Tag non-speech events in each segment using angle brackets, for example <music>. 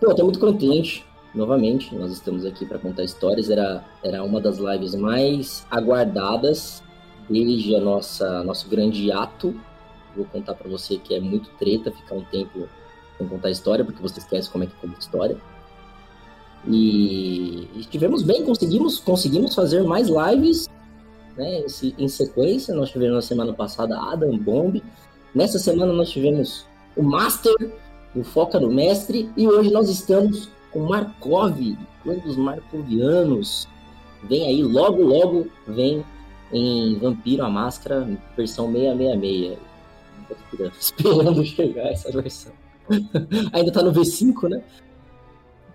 Pô, tô muito contente. Novamente, nós estamos aqui para contar histórias. Era, era uma das lives mais aguardadas desde a nossa nosso grande ato. Vou contar para você que é muito treta ficar um tempo sem contar história, porque você esquece como é que conta história. E estivemos bem, conseguimos, conseguimos fazer mais lives né, em sequência. Nós tivemos na semana passada Adam Bomb. Nessa semana nós tivemos o Master, o Foca do Mestre. E hoje nós estamos com Markov, um dos Markovianos. Vem aí, logo, logo vem em Vampiro a Máscara, versão 666. Esperando chegar essa versão. <laughs> Ainda tá no V5, né?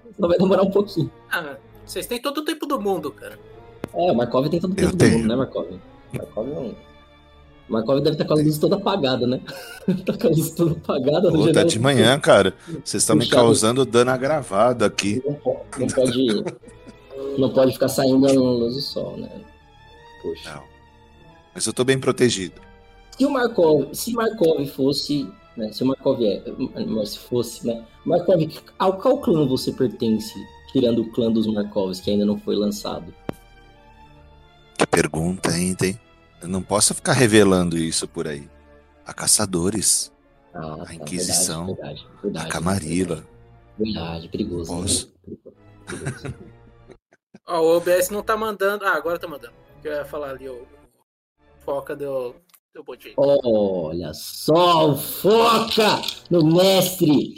Então vai demorar um pouquinho. Ah, vocês têm todo o tempo do mundo, cara. É, o Markov tem todo o tempo do mundo, né, Markov? Markov é um. Markov deve estar com a luz toda apagada, né? <laughs> tá com a luz toda apagada. Pô, tá de manhã, cara. Vocês estão me causando dano agravado aqui. Não pode, não pode, não pode ficar saindo a luz do sol, né? Poxa. Não. Mas eu tô bem protegido. Se o Markov, se Markov fosse né? Se o Markov é, mas se fosse, né? Markov, ao qual clã você pertence, tirando o clã dos Markovs, que ainda não foi lançado? Que pergunta, hein, tem? Eu não posso ficar revelando isso por aí. A Caçadores, ah, a tá, Inquisição, verdade, verdade, verdade, a Camarilla. Verdade, perigoso. Posso. Né? Ó, o OBS não tá mandando. Ah, agora tá mandando. Eu ia falar ali, o Foca deu, botei. Olha só o foca no mestre.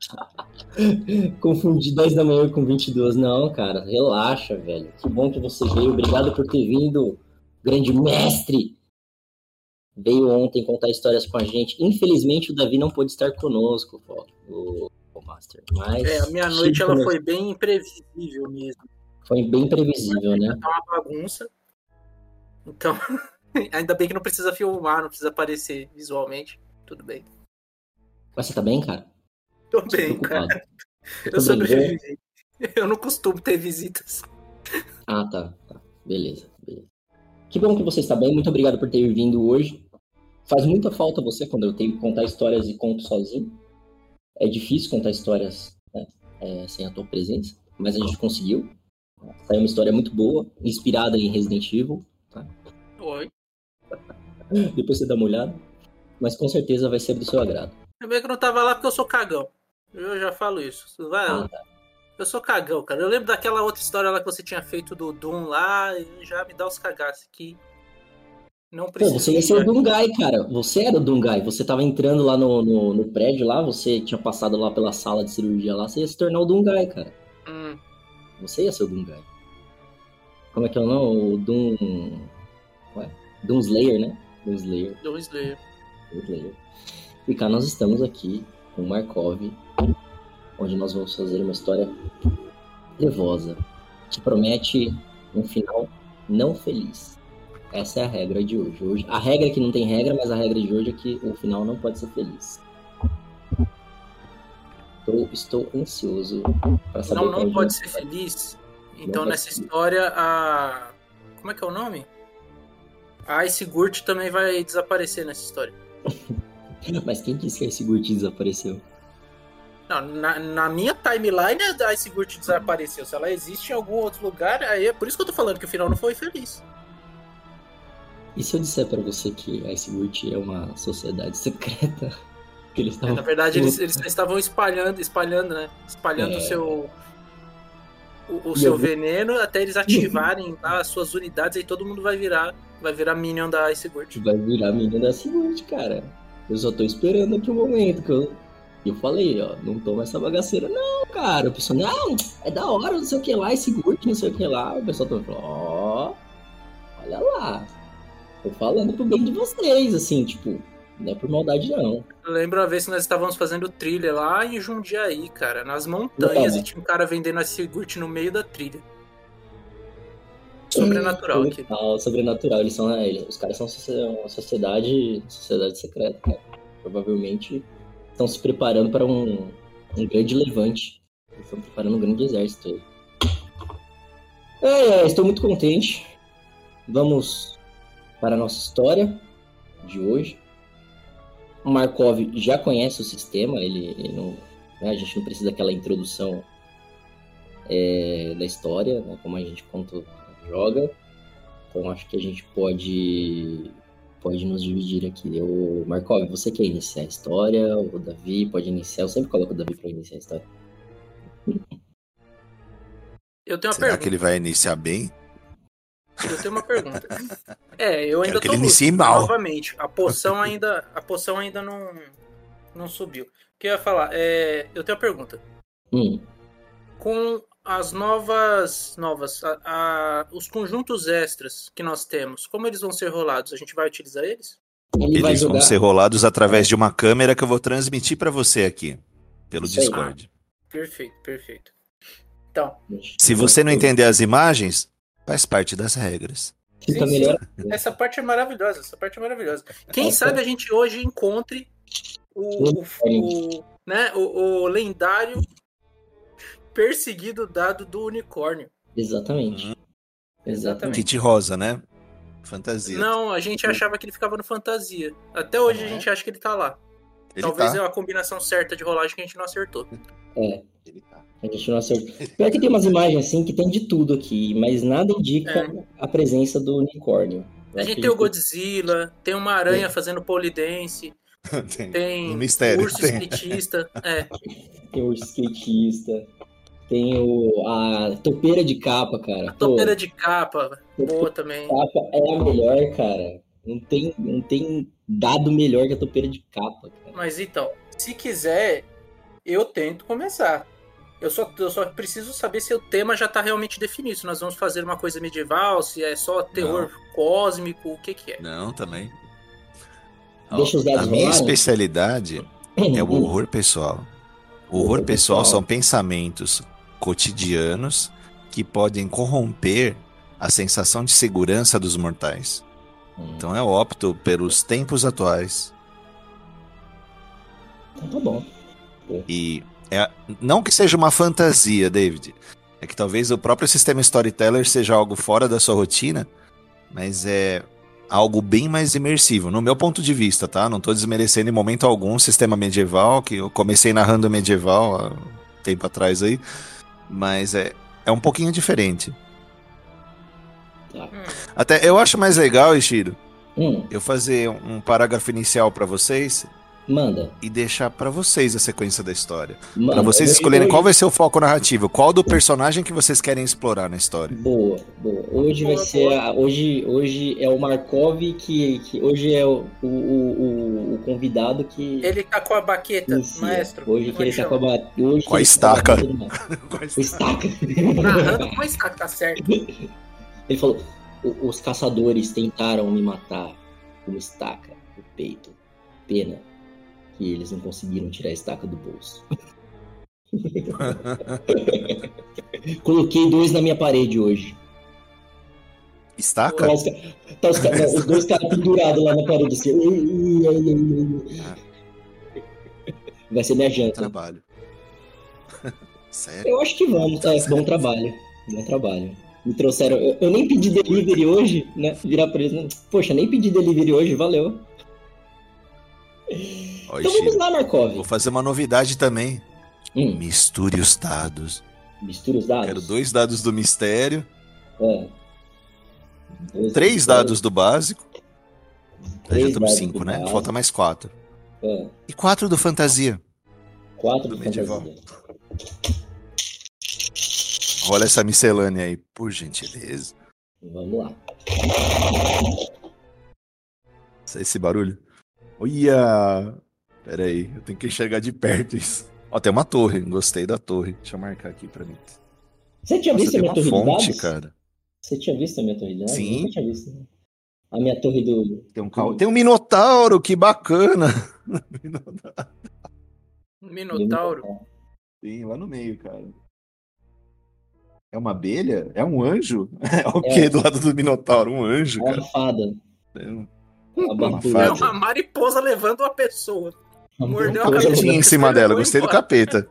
<laughs> Confundi 10 da manhã com 22. Não, cara, relaxa, velho. Que bom que você veio. Obrigado por ter vindo, grande mestre. Veio ontem contar histórias com a gente. Infelizmente, o Davi não pôde estar conosco, o, o Master. Mas. É, a minha noite ela foi bem imprevisível mesmo. Foi bem previsível, né? Tá uma bagunça. Então. <laughs> Ainda bem que não precisa filmar, não precisa aparecer visualmente. Tudo bem. Mas você tá bem, cara? Tô bem, cara. Eu, eu sobrevivi. Eu não costumo ter visitas. Ah, tá. tá. Beleza. Que bom que você está bem. Muito obrigado por ter vindo hoje. Faz muita falta você quando eu tenho que contar histórias e conto sozinho. É difícil contar histórias né, é, sem a tua presença, mas a gente conseguiu. Saiu uma história muito boa, inspirada em Resident Evil. Tá? Oi. <laughs> Depois você dá uma olhada. Mas com certeza vai ser do seu agrado. Eu bem que não tava lá porque eu sou cagão. Eu já falo isso. Vai ah, tá. Eu sou cagão, cara. Eu lembro daquela outra história lá que você tinha feito do Doom lá e já me dá os cagaços aqui. Não precisa. Pô, você ia ser o Dungai, cara. Você era o Dungai. Você tava entrando lá no, no, no, prédio lá, você tinha passado lá pela sala de cirurgia lá, você ia se tornar o Dungai, cara. Hum. Você ia ser o Dungai. Como é que é o nome? O Doom. Ué, Doom Slayer, né? do Slayer. Do Slayer. Do Slayer. E cá nós estamos aqui com Markov, onde nós vamos fazer uma história trevosa, que promete um final não feliz. Essa é a regra de hoje. hoje. A regra é que não tem regra, mas a regra de hoje é que o final não pode ser feliz. Eu estou ansioso para saber. Não, não pode ser feliz. Então, nessa história, a. Como é que é o nome? a Ice Gurt também vai desaparecer nessa história. <laughs> Mas quem disse que a Ice Gurt desapareceu? Não, na, na, minha timeline a Ice Gurt desapareceu. Se ela existe em algum outro lugar, aí é por isso que eu tô falando que o final não foi feliz. E se eu disser para você que a Ice Gurt é uma sociedade secreta? <laughs> Que eles é, na verdade, eles, eles estavam espalhando, espalhando, né? Espalhando é... o seu o, o seu veneno até eles ativarem as suas unidades e todo mundo vai virar vai virar minion da Iceguard. Vai virar minion da Iceguard, cara. Eu só tô esperando aqui o um momento que eu eu falei, ó, não toma essa bagaceira, não, cara. O pessoal, não, é da hora, não sei o que lá, esse curte, não sei o que lá. O pessoal tá falando, ó, olha lá. Tô falando pro bem de vocês, assim, tipo, não é por maldade, não. Eu lembro uma vez que nós estávamos fazendo trilha lá em Jundiaí, cara, nas montanhas, e tinha um cara vendendo esse iogurte no meio da trilha. Sobrenatural aqui. Ah, sobrenatural, eles são. Eles, os caras são uma sociedade, sociedade secreta, cara. Provavelmente estão se preparando para um, um grande levante. Estão preparando um grande exército. É, é, estou muito contente. Vamos para a nossa história de hoje. O Markov já conhece o sistema, ele, ele não, Né? A gente não precisa daquela introdução é, da história, né? como a gente conta, joga. Então acho que a gente pode pode nos dividir aqui. O Markov, você quer iniciar a história? O Davi pode iniciar. Eu sempre coloco o Davi para iniciar a história. Eu tenho uma Será pergunta. que ele vai iniciar bem? Eu tenho uma pergunta. É, eu ainda Quero que tô ele inicie mal. novamente. A poção ainda, a poção ainda não não subiu. O que eu ia falar? É, eu tenho uma pergunta. Hum, Com as novas novas a- a- os conjuntos extras que nós temos, como eles vão ser rolados? A gente vai utilizar eles? ele Eles vão ser rolados através de uma câmera que eu vou transmitir para você aqui, pelo aí. Discord. Perfeito, perfeito. Então, Se você não entender as imagens, faz parte das regras. Fica Sim, melhor. essa parte é maravilhosa, essa parte é maravilhosa. Quem sabe a gente hoje encontre o, o, o- né, o, o lendário perseguido dado do unicórnio. Exatamente. Uhum. Exatamente. Kit rosa, né? Fantasia. Não, a gente achava que ele ficava no fantasia. Até hoje a é? gente acha que ele tá lá. Ele Talvez tá. é uma combinação certa de rolagem que a gente não acertou. É, Ele tá. a gente não acertou. Pior que tem umas imagens assim que tem de tudo aqui, mas nada indica É. a presença do unicórnio. Eu A gente tem o Godzilla, tem uma aranha fazendo polidense, <laughs> Tem. tem Um mistério, urso tem. skatista. <laughs> É, Tem o skatista, tem o, a topeira de capa, cara. a topeira Pô, de capa, boa também. capa é a melhor, cara. Não tem, não tem dado melhor que a topeira de capa, cara. Mas então, se quiser, eu tento começar. Eu só, eu só preciso saber se o tema já tá realmente definido. Se nós vamos fazer uma coisa medieval, se é só terror cósmico, o que que é. Não, também. Deixa os dados a minha rolarem. especialidade é o horror pessoal. O horror pessoal. são pensamentos cotidianos que podem corromper a sensação de segurança dos mortais. Hum, Então eu opto pelos tempos atuais então tá bom. e é- não que seja uma fantasia, David. É que talvez o próprio sistema Storyteller seja algo fora da sua rotina, mas é algo bem mais imersivo, no meu ponto de vista, tá? Não tô desmerecendo em momento algum o sistema medieval, que eu comecei narrando medieval há tempo atrás aí, mas é, é um pouquinho diferente. Tá. Até eu acho mais legal, Ishiro, Hum, eu fazer um parágrafo inicial pra vocês manda. e deixar pra vocês a sequência da história. Pra vocês escolherem hoje- qual vai ser o foco narrativo, qual do personagem que vocês querem explorar na história. Boa, boa. Hoje vai ser. a- hoje, hoje é o Markov que, que hoje é o, o, o, o convidado que. Ele tá com a baqueta, inicia. maestro. Hoje que ele tá com a, ba- hoje Com a tá estaca. Com a <laughs> estaca. Narrando com a estaca, tá certo. <laughs> Ele falou: "O- os caçadores tentaram me matar com estaca no peito. Pena que eles não conseguiram tirar a estaca do bolso. <laughs> Coloquei dois na minha parede hoje. Estaca? Tá os, tá os ca- os dois caras pendurados lá na parede assim. Ui. Vai ser minha janta. Trabalho. <laughs> Sério? Eu acho que vamos, é, bom trabalho. Bom trabalho. Me trouxeram. Eu, eu nem pedi delivery hoje, né? Virar né? Poxa, nem pedi delivery hoje, valeu. Ó, Então vamos Ishiro, lá, Markov. vou fazer uma novidade também. Hum, Misture os dados. mistura os dados. Quero dois dados do mistério, É. Dois três dados do básico. Já estamos cinco, né? básico. Falta mais quatro. É. E quatro do fantasia. Quatro Do do medieval. fantasia. Olha essa miscelânea aí, por gentileza. Vamos lá. Esse barulho. Olha! Pera aí, eu tenho que enxergar de perto isso. Ó, tem uma torre, gostei da torre. Deixa eu marcar aqui pra mim. Você tinha Nossa, visto a tem minha torre de fonte, dados? cara. Você tinha visto a minha torre de dados? Sim. Eu nunca tinha visto. né? A minha torre do. Tem um, cal... tem um minotauro, que bacana! <laughs> Minotauro. Sim, lá no meio, cara. É uma abelha? É um anjo? <laughs> É o É. que do lado do minotauro? Um anjo, É cara. uma fada. É um-. É uma mariposa levando uma pessoa. Uma Mordeu a. Capetinha em cima dela, gostei do capeta.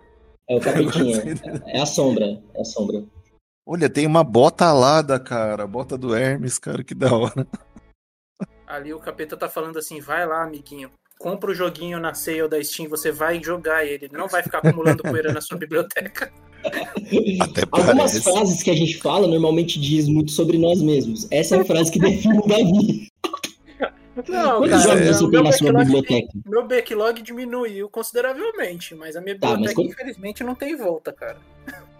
É o capetinha. <laughs> É a sombra. É a sombra. Olha, tem uma bota alada, cara. Bota do Hermes, cara, que da hora. Ali o capeta tá falando assim, vai lá, amiguinho. compra o joguinho na sale da Steam, você vai jogar ele, não vai ficar acumulando poeira na sua biblioteca. <laughs> Até Algumas frases que a gente fala normalmente diz muito sobre nós mesmos. Essa é a frase que define o Davi. Não, Quantos cara, jogos você meu na sua backlog, biblioteca? meu backlog diminuiu consideravelmente, mas a minha Tá, biblioteca, quando- infelizmente, não tem volta, cara.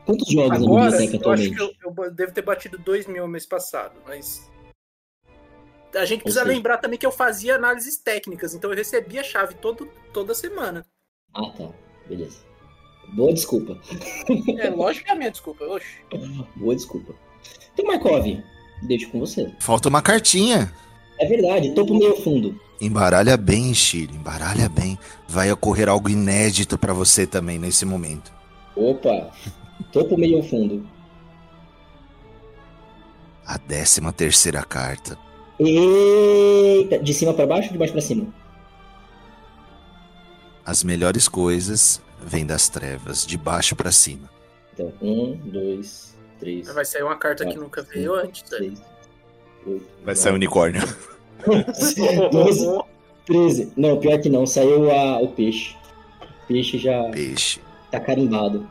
Quantos jogos na Agora, biblioteca eu acho atualmente? que eu, eu devo ter batido 2 mil mês passado, mas. A gente precisa seja- lembrar também que eu fazia análises técnicas, então eu recebia a chave todo, toda semana. Ah, tá. Beleza. Boa desculpa. É, lógico que é a minha desculpa. Oxe. <laughs> Boa desculpa. Então, Markov, deixo com você. Falta uma cartinha. É verdade, topo meio fundo. Embaralha bem, Chile, embaralha bem. Vai ocorrer algo inédito para você também nesse momento. Opa, topo meio fundo. A décima terceira carta. Eita, de cima para baixo ou de baixo para cima? As melhores coisas vêm das trevas, de baixo para cima. Então, um, dois, três. Vai sair uma carta quatro, que nunca veio antes. Né? Três, 8. Vai 9, sair um unicórnio. 12, 13. Não, pior que não. Saiu a, o peixe. O peixe já. Peixe. Tá carimbado.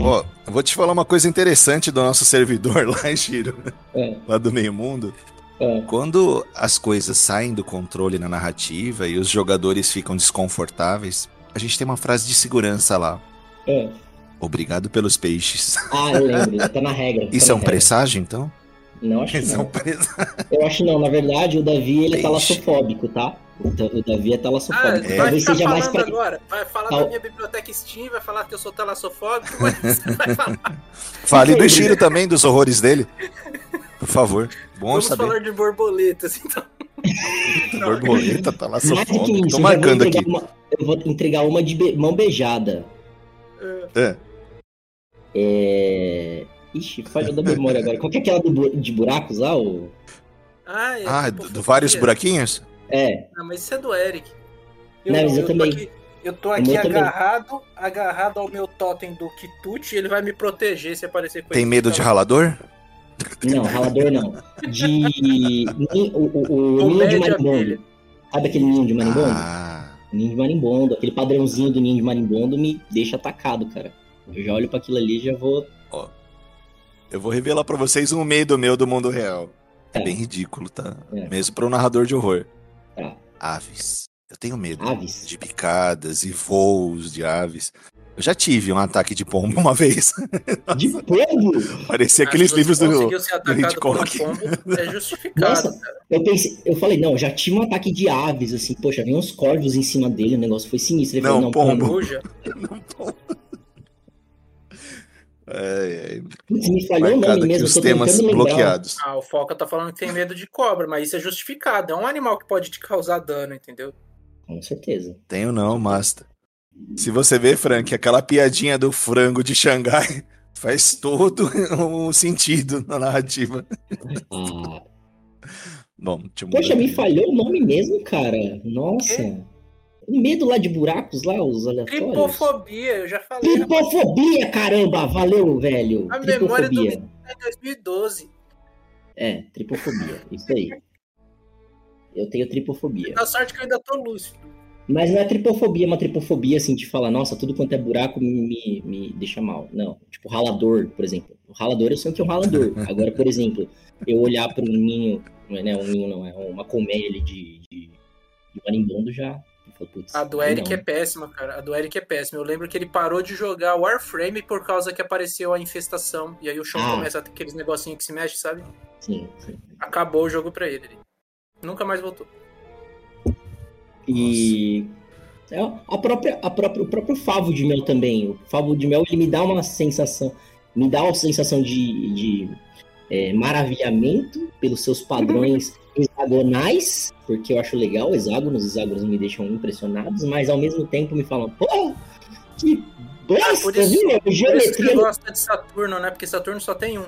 Ó, vou te falar uma coisa interessante do nosso servidor lá, Giro. É. Lá do meio mundo. É. Quando as coisas saem do controle na narrativa e os jogadores ficam desconfortáveis, a gente tem uma frase de segurança lá. É. Obrigado pelos peixes. Ah, eu lembro. Tá na regra. <laughs> Isso tá é um regra. presságio, então? Não, acho que é um não. presságio. <laughs> Eu acho não, na verdade, o Davi, ele é talassofóbico, tá? O Da- o Davi é Ah, talassofóbico. É. vai Talvez seja mais pra... agora. Vai falar Tal- da minha biblioteca Steam, vai falar que eu sou talassofóbico, mas <laughs> você vai falar. Fale do Shiro também, dos horrores dele. Por favor. Bom Vamos saber. falar de borboletas, então. <laughs> Borboleta sofrendo. isso, Tô marcando aqui. uma- eu vou entregar uma de be- mão beijada. É. É... Ixi, falhou da memória agora. Qual que é aquela do bu- de buracos lá? O... Ah, é Ah, tipo do, do vários buraquinhos? É, Não, mas isso é do Eric. Não, mas eu tô também. aqui, eu tô aqui meu também. agarrado, agarrado ao meu totem do Kitute e ele vai me proteger se aparecer coisa. Tem medo de ralador? não, ralador não. De. O, o, o ninho de marimbondo. abelha. Sabe aquele ninho de marimbondo? Ah, O ninho de marimbondo, aquele padrãozinho do ninho de marimbondo me deixa atacado, cara. Eu já olho pra aquilo ali e já vou. Eu vou revelar pra vocês um medo meu do mundo real. É Tá. bem ridículo, tá? É. Mesmo pra um narrador de horror. Tá. Aves. Eu tenho medo Aves. de picadas e voos de aves. Eu já tive um ataque de pombo uma <laughs> vez. De pombo! Parecia Ah, aqueles livros do. um Hitchcock. pombo, é justificado, Nossa. cara. Eu pensei, eu falei, não, já tinha um ataque de aves, assim, poxa, vinha uns corvos em cima dele, o negócio foi sinistro. Ele Não, falou, não, pombo. Coruja. <laughs> É, é, me falhou o nome mesmo, os temas bloqueados. Ah, o Foca tá falando que tem medo de cobra, mas isso é justificado. É um animal que pode te causar dano, entendeu? Com certeza. Tenho não, Master. Se você vê, Frank, aquela piadinha do frango de Xangai <laughs> faz todo o sentido na narrativa. Ah, Bom, deixa eu poxa, me falhou o nome mesmo, cara. Nossa. O medo lá de buracos lá, os aleatórios. Tripofobia, eu já falei. rapaz. Tripofobia, caramba! Valeu, velho. A memória do Tripofobia. É 2012. É, tripofobia. Isso aí. Eu tenho tripofobia. Dá sorte que eu ainda tô lúcido. Mas não é tripofobia, é uma tripofobia assim de falar, nossa, tudo quanto é buraco me, me deixa mal. Não. Tipo, ralador, por exemplo. O ralador eu sei que é um ralador. <laughs> Agora, por exemplo, eu olhar para um ninho, não é né, um ninho, não, é uma colmeia ali de, de, de marimbondo já. Putz, A do Eric não. é péssima, cara. A do Eric é péssima. Eu lembro que ele parou de jogar Warframe por causa que apareceu a infestação. E aí o chão Ah. começa a ter aqueles negocinhos que se mexe, sabe? Sim, sim. Acabou o jogo pra ele. Nunca mais voltou. E é a própria, a própria, o próprio favo de mel também. O favo de mel ele me dá uma sensação, me dá uma sensação de, de é, maravilhamento pelos seus padrões hexagonais, porque eu acho legal hexágonos, hexágonos me deixam impressionados, mas ao mesmo tempo me falam, pô, que bosta, Ah, por isso- viu? Por isso Geometria você gosta de Saturno, né? Porque Saturno só tem um.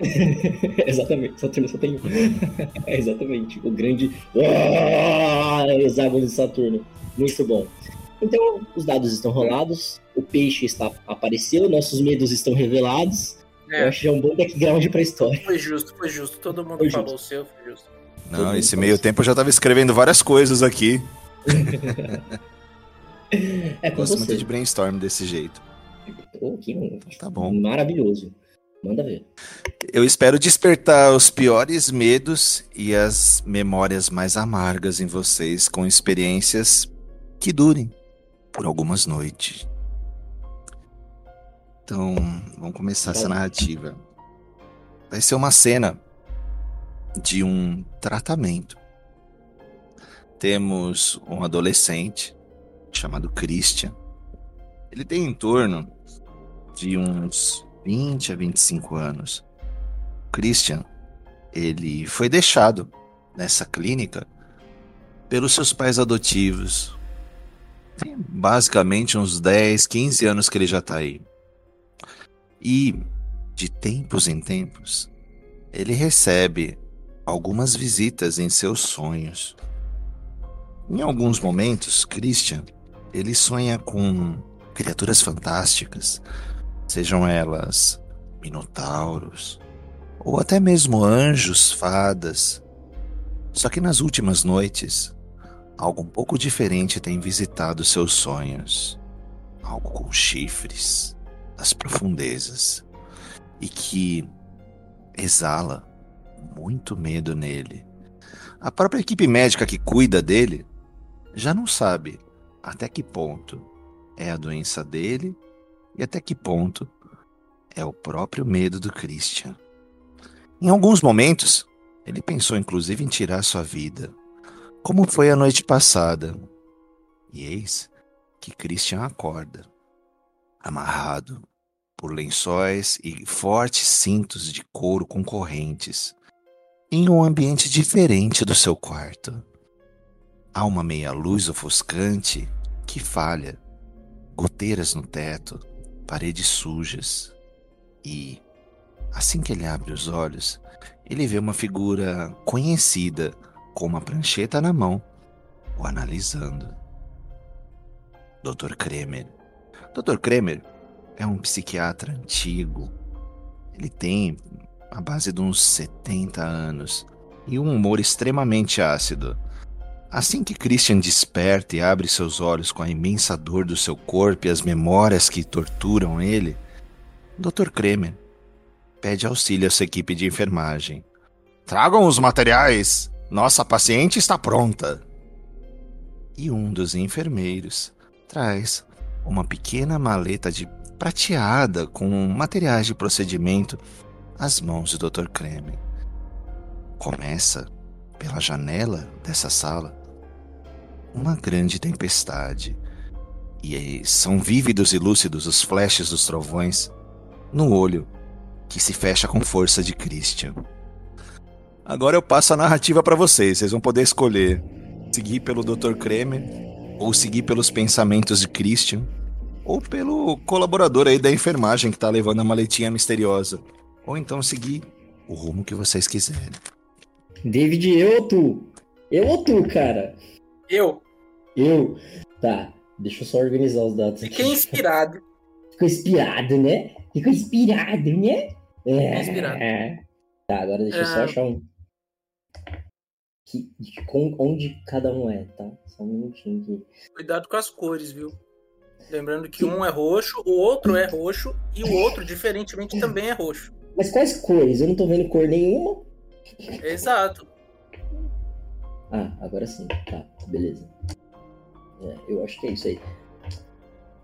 <laughs> Exatamente, Saturno só tem um. <laughs> É, exatamente, o grande ah, hexágono de Saturno. Muito bom. Então, os dados estão rolados, o peixe está apareceu, nossos medos estão revelados. Eu É, acho que é um bom background pra história. foi justo, foi justo. Todo mundo Foi falou justo. o seu, foi justo. Não, esse meio tempo eu já tava escrevendo várias coisas aqui. <laughs> É com Gosto você. muito de brainstorm desse jeito. Pô, que Tá bom. Maravilhoso. Manda ver. Eu espero despertar os piores medos e as memórias mais amargas em vocês com experiências que durem por algumas noites. Então, vamos começar essa narrativa. Vai ser uma cena de um tratamento. Temos um adolescente chamado Christian. Ele tem em torno de uns 20 a 25 anos. Christian, ele foi deixado nessa clínica pelos seus pais adotivos. Tem basicamente uns 10, 15 anos que ele já tá aí. E de tempos em tempos, ele recebe algumas visitas em seus sonhos. Em alguns momentos, Christian, ele sonha com criaturas fantásticas, sejam elas minotauros ou até mesmo anjos, fadas. Só que nas últimas noites, algo um pouco diferente tem visitado seus sonhos. Algo com chifres, das profundezas, e que exala muito medo nele. A própria equipe médica que cuida dele já não sabe até que ponto é a doença dele e até que ponto é o próprio medo do Christian. Em alguns momentos, ele pensou inclusive em tirar sua vida, como foi a noite passada. E eis que Christian acorda, amarrado por lençóis e fortes cintos de couro com correntes, em um ambiente diferente do seu quarto. Há uma meia luz ofuscante que falha, goteiras no teto, paredes sujas. E, assim que ele abre os olhos, ele vê uma figura conhecida com uma prancheta na mão, o analisando. Dr. Kremer. Dr. Kremer é um psiquiatra antigo. Ele tem a base de uns 70 anos e um humor extremamente ácido. Assim que Christian desperta e abre seus olhos com a imensa dor do seu corpo e as memórias que torturam ele, Dr. Kremer pede auxílio à sua equipe de enfermagem. Tragam os materiais! Nossa paciente está pronta! E um dos enfermeiros traz uma pequena maleta de prateada com materiais de procedimento às mãos do Dr. Kremer. Começa pela janela dessa sala uma grande tempestade. E são vívidos e lúcidos os flashes dos trovões no olho que se fecha com força de Christian. Agora eu passo a narrativa para vocês. Vocês vão poder escolher seguir pelo Dr. Kremer ou seguir pelos pensamentos de Christian ou pelo colaborador aí da enfermagem que tá levando a maletinha misteriosa. Ou então seguir o rumo que vocês quiserem. David, eu ou tu? Eu ou tu, cara? Eu Eu. Tá, deixa eu só organizar os dados aqui. fiquei inspirado. Ficou inspirado, né? Ficou inspirado, né? É. Inspirado. Tá, agora deixa eu só Ah. achar um. Que, com- onde cada um é, tá? Só um minutinho aqui. Cuidado com as cores, viu? Lembrando que um é roxo, o outro é roxo e o outro, diferentemente, também é roxo. Mas quais cores? Eu não tô vendo cor nenhuma. Exato. Ah, agora sim. Tá, beleza. É, eu acho que é isso aí.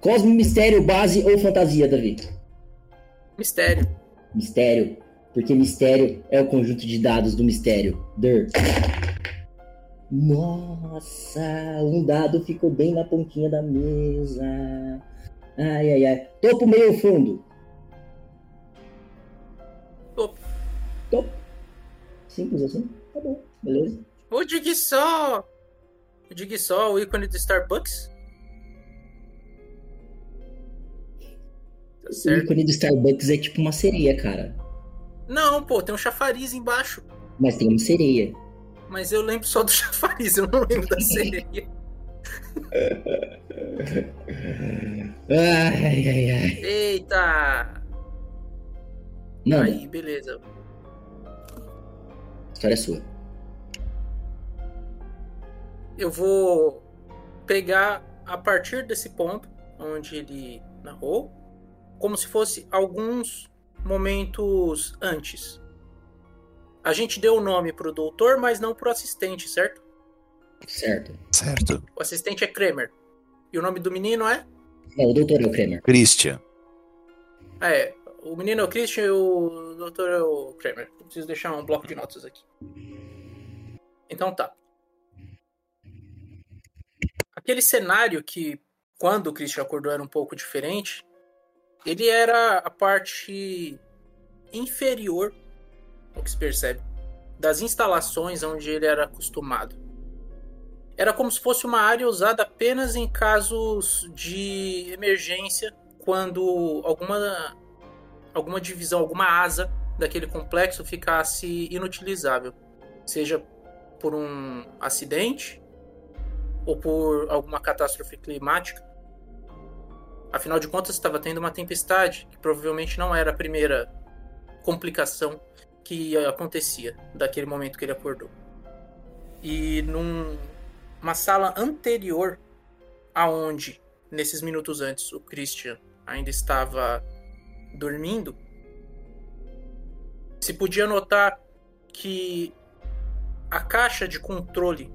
Cosmo, mistério, base ou fantasia, Davi? Mistério. Mistério. Porque mistério é o conjunto de dados do mistério. Der. Nossa, um dado ficou bem na pontinha da mesa. Ai, ai, ai. Topo, meio fundo? Simples assim? Tá bom, beleza. O Dig só. O Dig só, o ícone do Starbucks. Tá O certo. ícone do Starbucks é tipo uma sereia, cara. Não, pô, tem um chafariz embaixo. Mas tem uma sereia. Mas eu lembro só do <laughs> chafariz, eu não lembro da sereia. <laughs> Ai, ai, ai. Eita! Mano, Aí, beleza. História é sua. eu vou pegar a partir desse ponto onde ele narrou, como se fosse alguns momentos antes. A gente deu o nome pro doutor, mas não pro assistente, certo? Certo. Certo. O assistente é Kramer. E o nome do menino é? É, o doutor é o Kramer. Christian. É, o menino é o Christian e o doutor é o Kramer. Preciso deixar um bloco de notas aqui. Então tá. Aquele cenário que, quando o Christian acordou, era um pouco diferente, ele era a parte inferior, o que se percebe, das instalações onde ele era acostumado. Era como se fosse uma área usada apenas em casos de emergência, quando alguma, alguma divisão, alguma asa daquele complexo ficasse inutilizável, seja por um acidente ou por alguma catástrofe climática. Afinal de contas, estava tendo uma tempestade, que provavelmente não era a primeira complicação que acontecia daquele momento que ele acordou. E numa sala anterior aonde nesses minutos antes o Christian ainda estava dormindo, se podia notar que a caixa de controle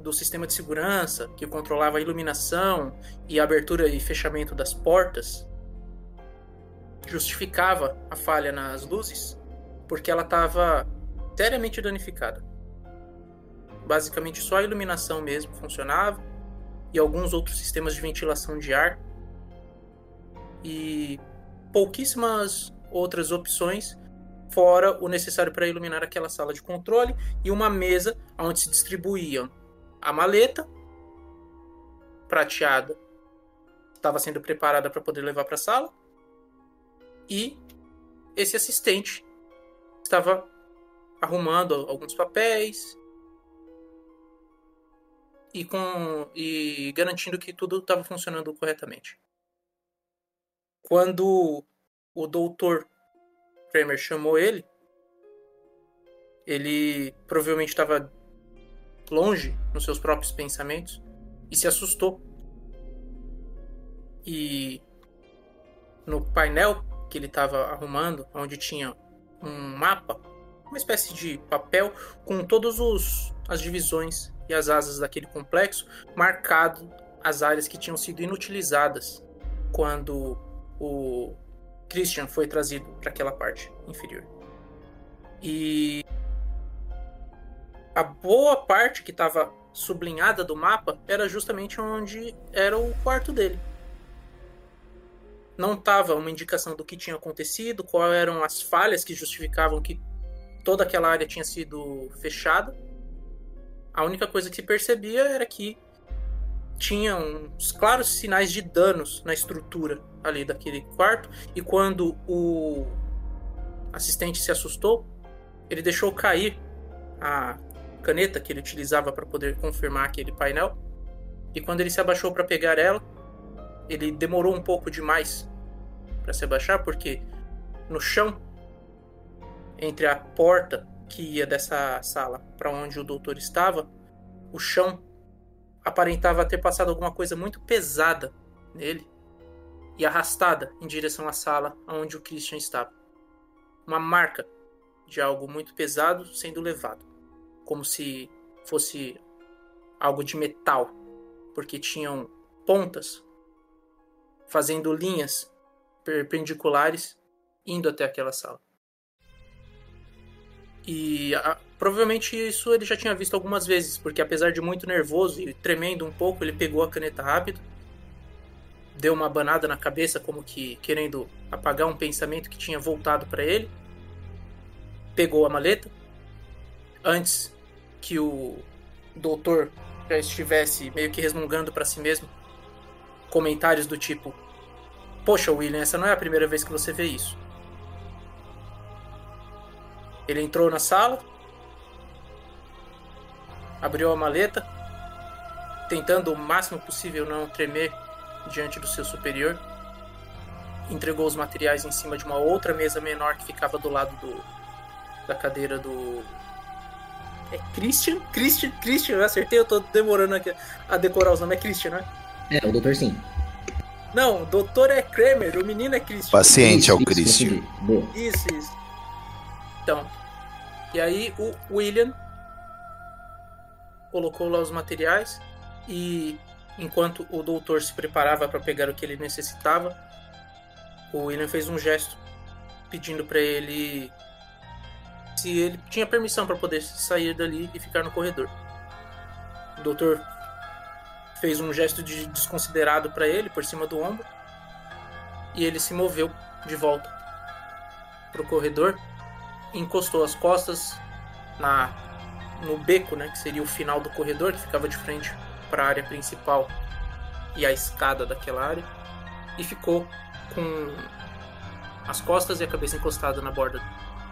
do sistema de segurança, que controlava a iluminação e a abertura e fechamento das portas, justificava a falha nas luzes, porque ela estava seriamente danificada. Basicamente, só a iluminação mesmo funcionava e alguns outros sistemas de ventilação de ar e pouquíssimas outras opções fora o necessário para iluminar aquela sala de controle e uma mesa onde se distribuíam a maleta prateada estava sendo preparada para poder levar para a sala e esse assistente estava arrumando alguns papéis e com e garantindo que tudo estava funcionando corretamente. Quando o doutor Kramer chamou ele, ele provavelmente estava longe nos seus próprios pensamentos e se assustou. E no painel que ele estava arrumando, onde tinha um mapa, uma espécie de papel com todas as divisões e as asas daquele complexo, marcado as áreas que tinham sido inutilizadas quando o Christian foi trazido para aquela parte inferior. E a boa parte que estava sublinhada do mapa era justamente onde era o quarto dele. Não estava uma indicação do que tinha acontecido, quais eram as falhas que justificavam que toda aquela área tinha sido fechada. A única coisa que se percebia era que tinha uns claros sinais de danos na estrutura ali daquele quarto. E quando o assistente se assustou, ele deixou cair a caneta que ele utilizava para poder confirmar aquele painel. E quando ele se abaixou para pegar ela, ele demorou um pouco demais para se abaixar, porque no chão, entre a porta que ia dessa sala para onde o doutor estava, o chão aparentava ter passado alguma coisa muito pesada nele e arrastada em direção à sala onde o Christian estava. Uma marca de algo muito pesado sendo levado como se fosse algo de metal, porque tinham pontas fazendo linhas perpendiculares indo até aquela sala. E a, provavelmente isso ele já tinha visto algumas vezes, porque apesar de muito nervoso e tremendo um pouco, ele pegou a caneta rápido, deu uma banada na cabeça, como que querendo apagar um pensamento que tinha voltado para ele, pegou a maleta. Antes que o doutor já estivesse meio que resmungando para si mesmo comentários do tipo: Poxa, William, essa não é a primeira vez que você vê isso. Ele entrou na sala, abriu a maleta, tentando o máximo possível não tremer diante do seu superior. Entregou os materiais em cima de uma outra mesa menor que ficava do lado do, da cadeira do É Christian? Christian? Christian, eu acertei, eu tô demorando aqui a decorar os nomes. É Christian, né? É, o doutor sim. Não, o doutor é Kramer, o menino é Christian. Paciente Isso, é o Christian. Isso, isso. Então. E aí o William colocou lá os materiais e enquanto o doutor se preparava para pegar o que ele necessitava, o William fez um gesto pedindo para ele se ele tinha permissão para poder sair dali e ficar no corredor. O doutor fez um gesto de desconsiderado para ele por cima do ombro e ele se moveu de volta pro corredor, encostou as costas na no beco, né, que seria o final do corredor que ficava de frente para a área principal e a escada daquela área e ficou com as costas e a cabeça encostada na borda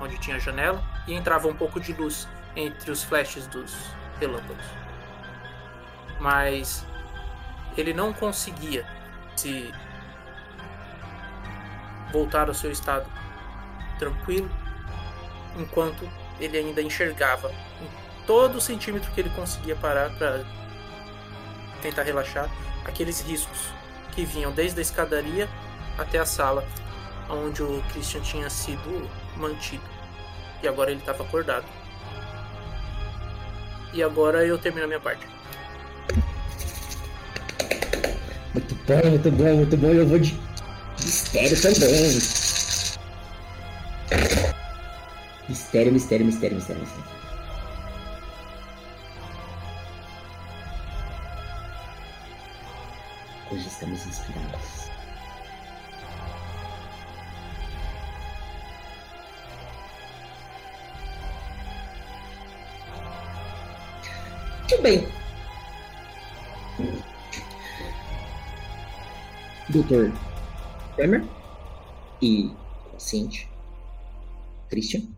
onde tinha a janela e entrava um pouco de luz entre os flashes dos relâmpagos. Mas ele não conseguia se voltar ao seu estado tranquilo enquanto ele ainda enxergava em todo centímetro que ele conseguia parar para tentar relaxar aqueles riscos que vinham desde a escadaria até a sala onde o Christian tinha sido mantido. E agora ele estava acordado. E agora eu termino a minha parte. Muito bom, muito bom, muito bom. Eu vou de mistério também. Mistério, mistério, mistério, mistério, mistério. Hoje estamos inspirados. Muito bem. Doutor Kramer e o paciente Christian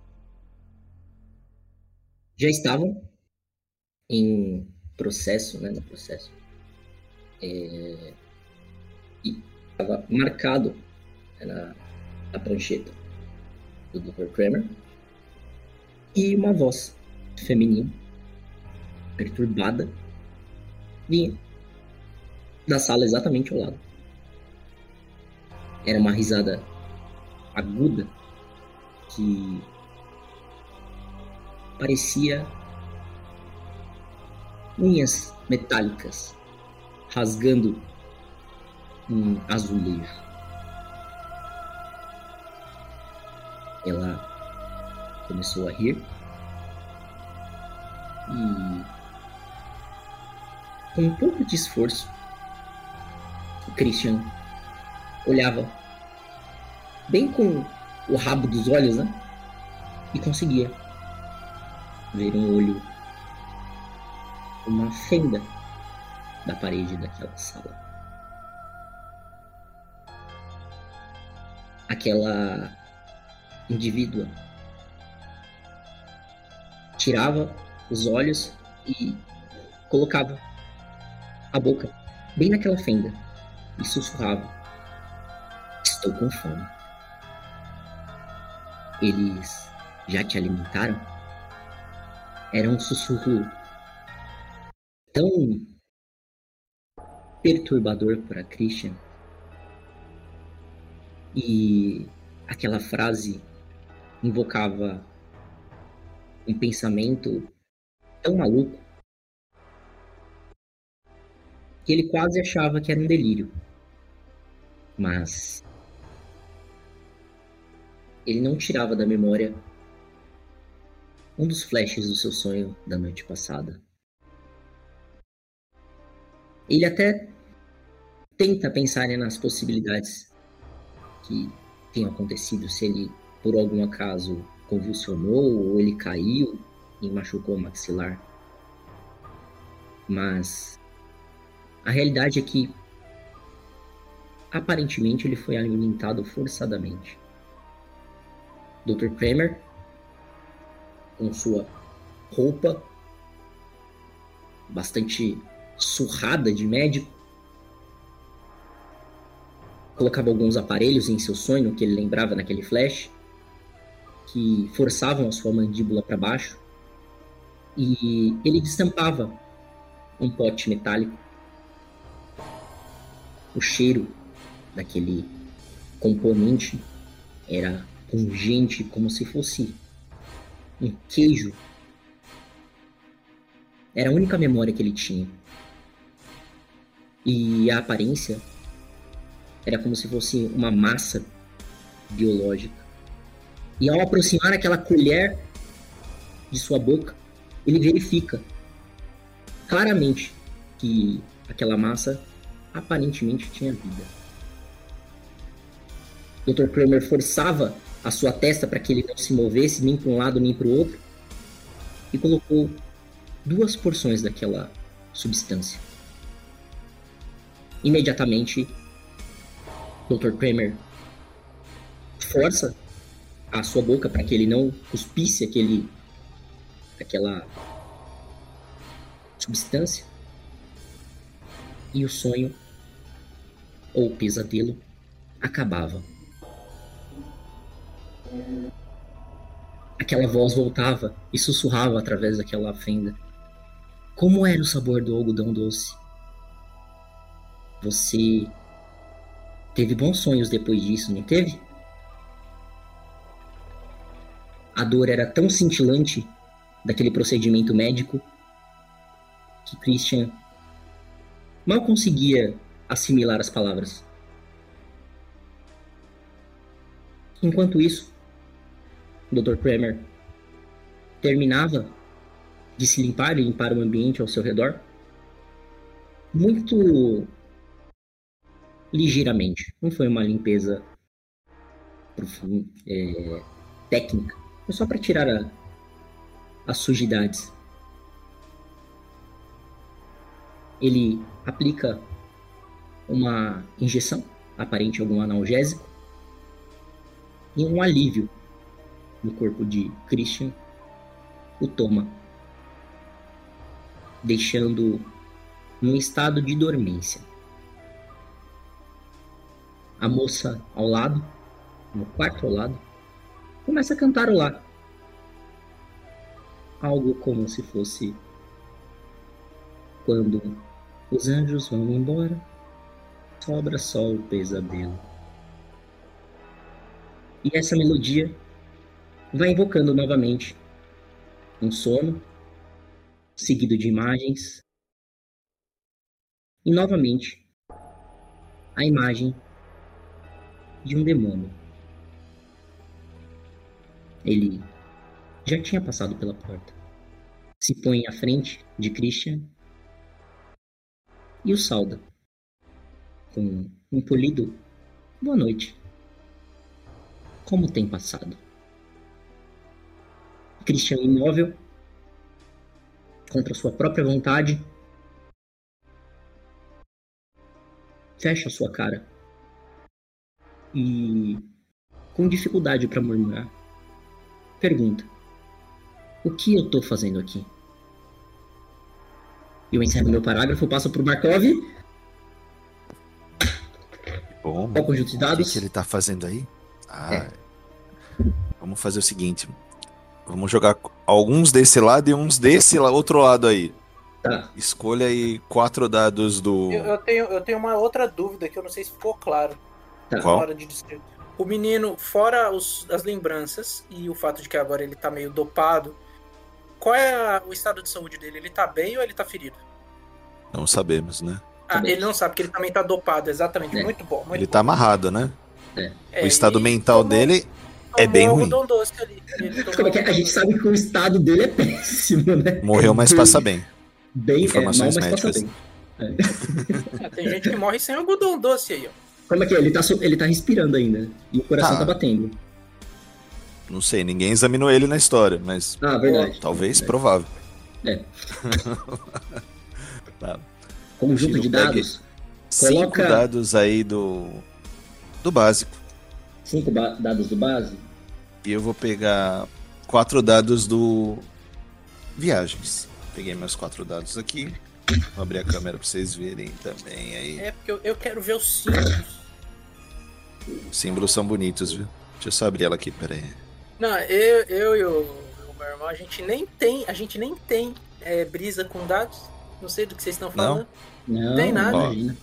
já estavam em processo, né, no processo, é, e estava marcado né, na, na prancheta do Dr. Kramer e uma voz feminina perturbada vinha da sala exatamente ao lado. Era uma risada aguda que parecia unhas metálicas rasgando um azulejo. Ela começou a rir e com um pouco de esforço o Christian olhava bem com o rabo dos olhos, né? E conseguia ver um olho, uma fenda da parede daquela sala. Aquela indivídua tirava os olhos e colocava a boca bem naquela fenda e sussurrava: Estou com fome. Eles já te alimentaram? Era um sussurro tão perturbador para Christian. E aquela frase invocava um pensamento tão maluco que ele quase achava que era um delírio. Mas ele não tirava da memória um dos flashes do seu sonho da noite passada. Ele até tenta pensar né, nas possibilidades que tenham acontecido se ele, por algum acaso, convulsionou ou ele caiu e machucou o maxilar. Mas a realidade é que aparentemente ele foi alimentado forçadamente. Dr. Kramer, com sua roupa bastante surrada de médico, colocava alguns aparelhos em seu sonho que ele lembrava naquele flash, que forçavam a sua mandíbula para baixo E ele destampava um pote metálico. O cheiro daquele componente era pungente como se fosse um queijo. Era a única memória que ele tinha. E a aparência era como se fosse uma massa biológica. E ao aproximar aquela colher de sua boca, ele verifica claramente que aquela massa aparentemente tinha vida. Dr. Kramer forçava a sua testa para que ele não se movesse nem para um lado nem para o outro e colocou duas porções daquela substância. Imediatamente, Dr. Kramer força a sua boca para que ele não cuspisse aquele aquela substância e o sonho ou o pesadelo acabava. Aquela voz voltava e sussurrava através daquela fenda. Como era o sabor do algodão doce? Você teve bons sonhos depois disso, não teve? A dor era tão cintilante daquele procedimento médico que Christian mal conseguia assimilar as palavras. Enquanto isso, Dr. Kramer terminava de se limpar e limpar o ambiente ao seu redor muito ligeiramente. Não foi uma limpeza profunda, é, técnica. Foi só para tirar a, as sujidades. Ele aplica uma injeção, aparente algum analgésico, e um alívio no corpo de Christian o toma, deixando num estado de dormência. A moça ao lado, no quarto ao lado, começa a cantarolar. Algo como se fosse quando os anjos vão embora, sobra só o pesadelo. E essa melodia vai invocando novamente um sono, seguido de imagens, e novamente a imagem de um demônio. Ele já tinha passado pela porta. Se põe à frente de Christian e o sauda com um polido boa noite. Como tem passado? Christian imóvel, contra sua própria vontade, fecha sua cara e, com dificuldade para murmurar, pergunta: O que eu tô fazendo aqui? Eu encerro meu parágrafo, passo pro Markov. Bom, Qual conjunto de dados? O que, que ele tá fazendo aí? Ah, É. Vamos fazer o seguinte. Vamos jogar alguns desse lado e uns desse outro lado aí. Tá. Escolha aí quatro dados do. Eu, eu tenho, eu tenho uma outra dúvida que eu não sei se ficou claro Tá. na Qual? hora de. O menino, fora os- as lembranças e o fato de que agora ele tá meio dopado, qual é a- o estado de saúde dele? Ele tá bem ou ele tá ferido? Não sabemos, né? Ah, ele não sabe, porque ele também tá dopado, exatamente. É. Muito bom. Muito Ele bom. tá amarrado, né? É, o estado e mental tomou- dele é bem um ruim. doce ali. <laughs> Como é que é? A gente sabe que o estado dele é péssimo, né? morreu, mas passa bem. Bem, Informações é, mal, mas passa médicas. bem. Ah, tem gente que morre sem algodão doce aí, ó. Como é que é? Ele tá, ele tá respirando ainda. E o coração Tá. tá batendo. Não sei, ninguém examinou ele na história, mas Ah, verdade. talvez É. provável. É. <laughs> Tá. Conjunto Tiro de dados. Cinco Coloca- dados aí do. do básico. Cinco dados do base. E eu vou pegar quatro dados do. Viagens. Peguei meus quatro dados aqui. Vou abrir a câmera pra vocês verem também aí. É porque eu, eu quero ver os símbolos. Os símbolos são bonitos, viu? Deixa eu só abrir ela aqui, peraí. Não, eu, eu e o, o meu irmão, a gente nem tem, a gente nem tem é, brisa com dados. Não sei do que vocês estão falando. Não, Tem nada. imagina.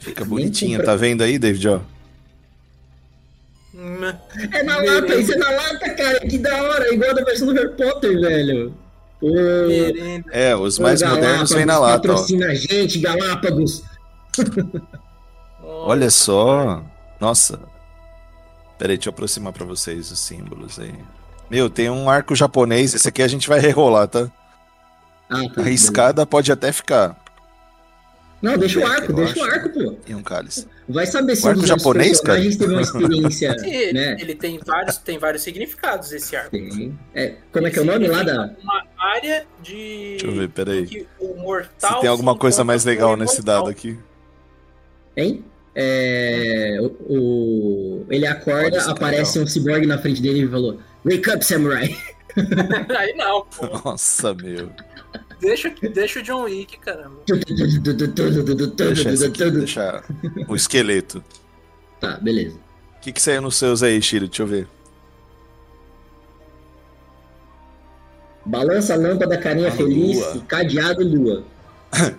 Fica compra- tá vendo aí, David? Ó. É na lata, isso é na lata, cara. Que da hora. Igual da versão do Harry Potter, velho. É, os mais modernos vêm na lata, ó. Patrocina a gente, Galápagos. Olha só. Nossa. Peraí, deixa eu aproximar pra vocês os símbolos aí. Meu, tem um arco japonês. Esse aqui a gente vai rerolar, tá? Ah, tá. A escada pode até ficar. Não, deixa o arco, deixa o arco, pô. E um cálice. Vai saber se O arco um japonês, cara? personagens teve uma experiência, <laughs> Ele, né? ele tem vários, tem vários significados esse arco. Tem. É, como é que é o nome lá da... Uma área de. Deixa eu ver, peraí. que o mortal. Se tem alguma se coisa mais legal nesse imortal. dado aqui. Hein? É, o, o- ele acorda, aparece um cyborg na frente dele e falou: Wake up, samurai! <laughs> <laughs> Aí não, pô. Nossa, meu. Deixa, deixa o John Wick, caramba. Deixa esse aqui, deixa o esqueleto. Tá, beleza. O que, que saiu nos seus aí, Shiro? Deixa eu ver. Balança a lâmpada, carinha A feliz, lua. cadeado lua. <laughs>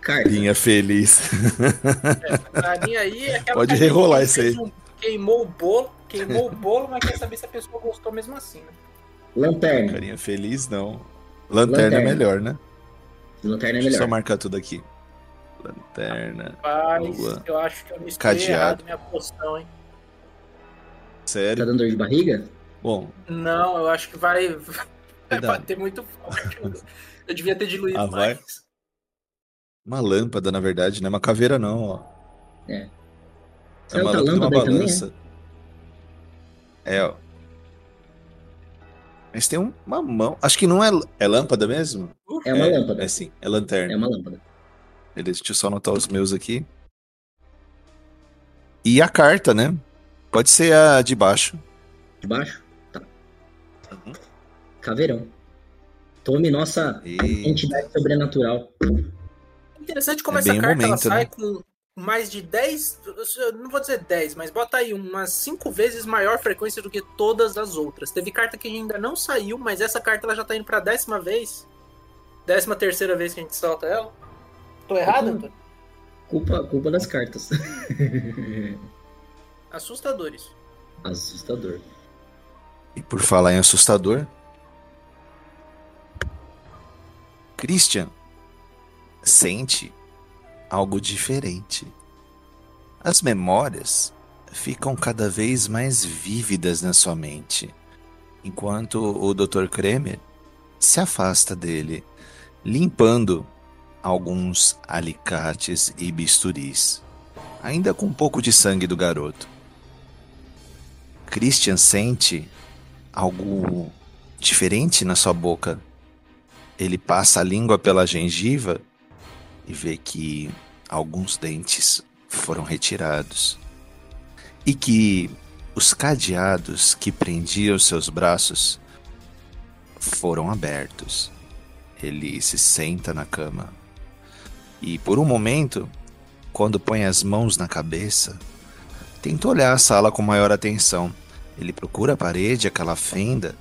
Carta. Linha feliz. Pra mim aí é aquela Pode carinha rerolar que isso aí. um- queimou o bolo, queimou o bolo, mas quer saber se a pessoa gostou mesmo assim, né? Lanterna. Carinha feliz, não. Lanterna, é Lanterna. melhor, né? Lanterna é Deixa eu só melhor. marcar tudo aqui. Lanterna. Mas Lua. eu acho que eu misturei Cadeado. errado minha poção, hein? Tá Sério? dando dor de barriga? Bom, Não, eu acho que vai, <laughs> vai bater muito forte. Eu devia ter diluído Ah, vai? mais. uma lâmpada, na verdade, não é uma caveira, não, ó. É. É uma lâmpada uma aí também, balança. É, ó. Mas tem um- uma mão. Acho que não é. É lâmpada mesmo? É uma lâmpada. É sim, é lanterna. É uma lâmpada. Beleza, deixa eu só anotar os meus aqui. E a carta, né? Pode ser a de baixo. De baixo? Tá. Uhum. Caveirão. Tome nossa E... entidade sobrenatural. Interessante como É essa carta ela momento, sai né? com mais de 10, eu não vou dizer 10, mas bota aí umas 5 vezes maior frequência do que todas as outras. Teve carta que ainda não saiu, mas essa carta ela já tá indo pra décima vez. Décima terceira vez que a gente solta ela. Tô errado. Antônio? Culpa, culpa das cartas. <laughs> Assustadores. Assustador. e por falar em assustador. Christian sente algo diferente. As memórias ficam cada vez mais vívidas na sua mente, enquanto o Dr. Kremer se afasta dele, limpando alguns alicates e bisturis, ainda com um pouco de sangue do garoto. Christian sente algo diferente na sua boca. Ele passa a língua pela gengiva e vê que alguns dentes foram retirados. E que os cadeados que prendiam seus braços foram abertos. Ele se senta na cama. E por um momento, quando põe as mãos na cabeça, tenta olhar a sala com maior atenção. Ele procura a parede, aquela fenda,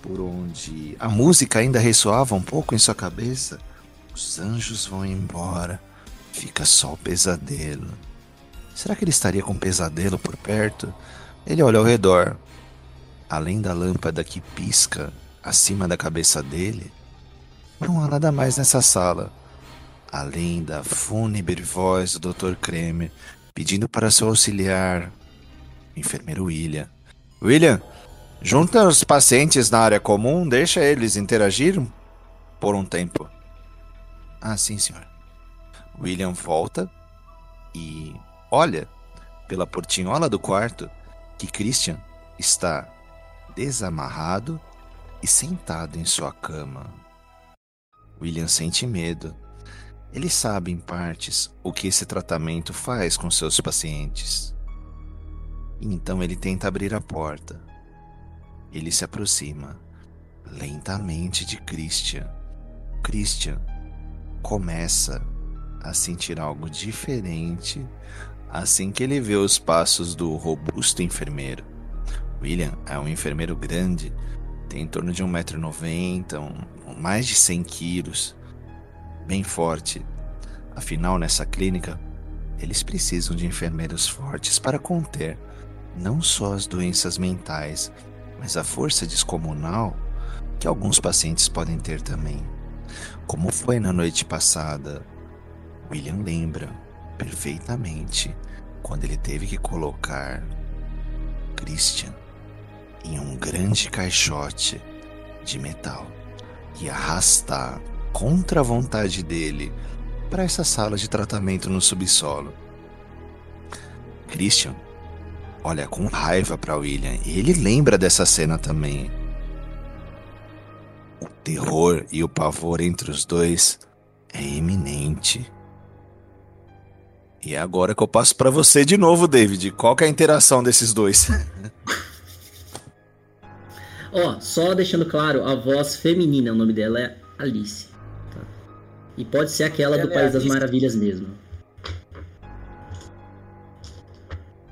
por onde a música ainda ressoava um pouco em sua cabeça. Os anjos vão embora, fica só o pesadelo. Será que ele estaria com um pesadelo por perto? Ele olha ao redor. Além da lâmpada que pisca acima da cabeça dele, não há nada mais nessa sala. Além da fúnebre voz do Dr. Kremer pedindo para seu auxiliar, o enfermeiro William. William, junta os pacientes na área comum, deixa eles interagir por um tempo. Ah, sim, senhor. William volta e olha pela portinhola do quarto que Christian está desamarrado e sentado em sua cama. William sente medo. Ele sabe em partes o que esse tratamento faz com seus pacientes. Então ele tenta abrir a porta. Ele se aproxima lentamente de Christian. Christian começa a sentir algo diferente assim que ele vê os passos do robusto enfermeiro. William é um enfermeiro grande, tem em torno de 1,90m, um, mais de 100 quilos, bem forte. Afinal, nessa clínica, eles precisam de enfermeiros fortes para conter não só as doenças mentais, mas a força descomunal que alguns pacientes podem ter também. Como foi na noite passada, William lembra perfeitamente quando ele teve que colocar Christian em um grande caixote de metal e arrastar contra a vontade dele para essa sala de tratamento no subsolo. Christian olha com raiva para William e ele lembra dessa cena também. O terror e o pavor entre os dois é iminente. E é agora que eu passo para você de novo, David. Qual é a interação desses dois? <laughs> Ó, só deixando claro, a voz feminina, o nome dela é Alice. Tá? E pode ser aquela ela do é País das Maravilhas mesmo.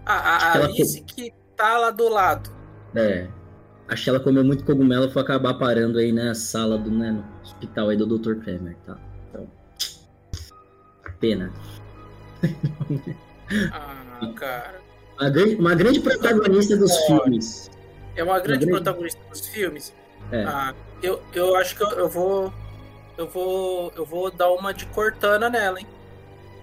A, a Alice que tá lá do lado. É. Acho que ela comeu muito cogumelo e foi acabar parando aí na sala do né, no hospital aí do Dr. Kramer, tá? Então. Pena. <laughs> Ah, cara. Uma grande, uma grande protagonista dos filmes. É uma grande, uma grande... protagonista dos filmes. É. Ah, eu, eu acho que eu, eu, vou. Eu vou. Eu vou dar uma de Cortana nela, hein?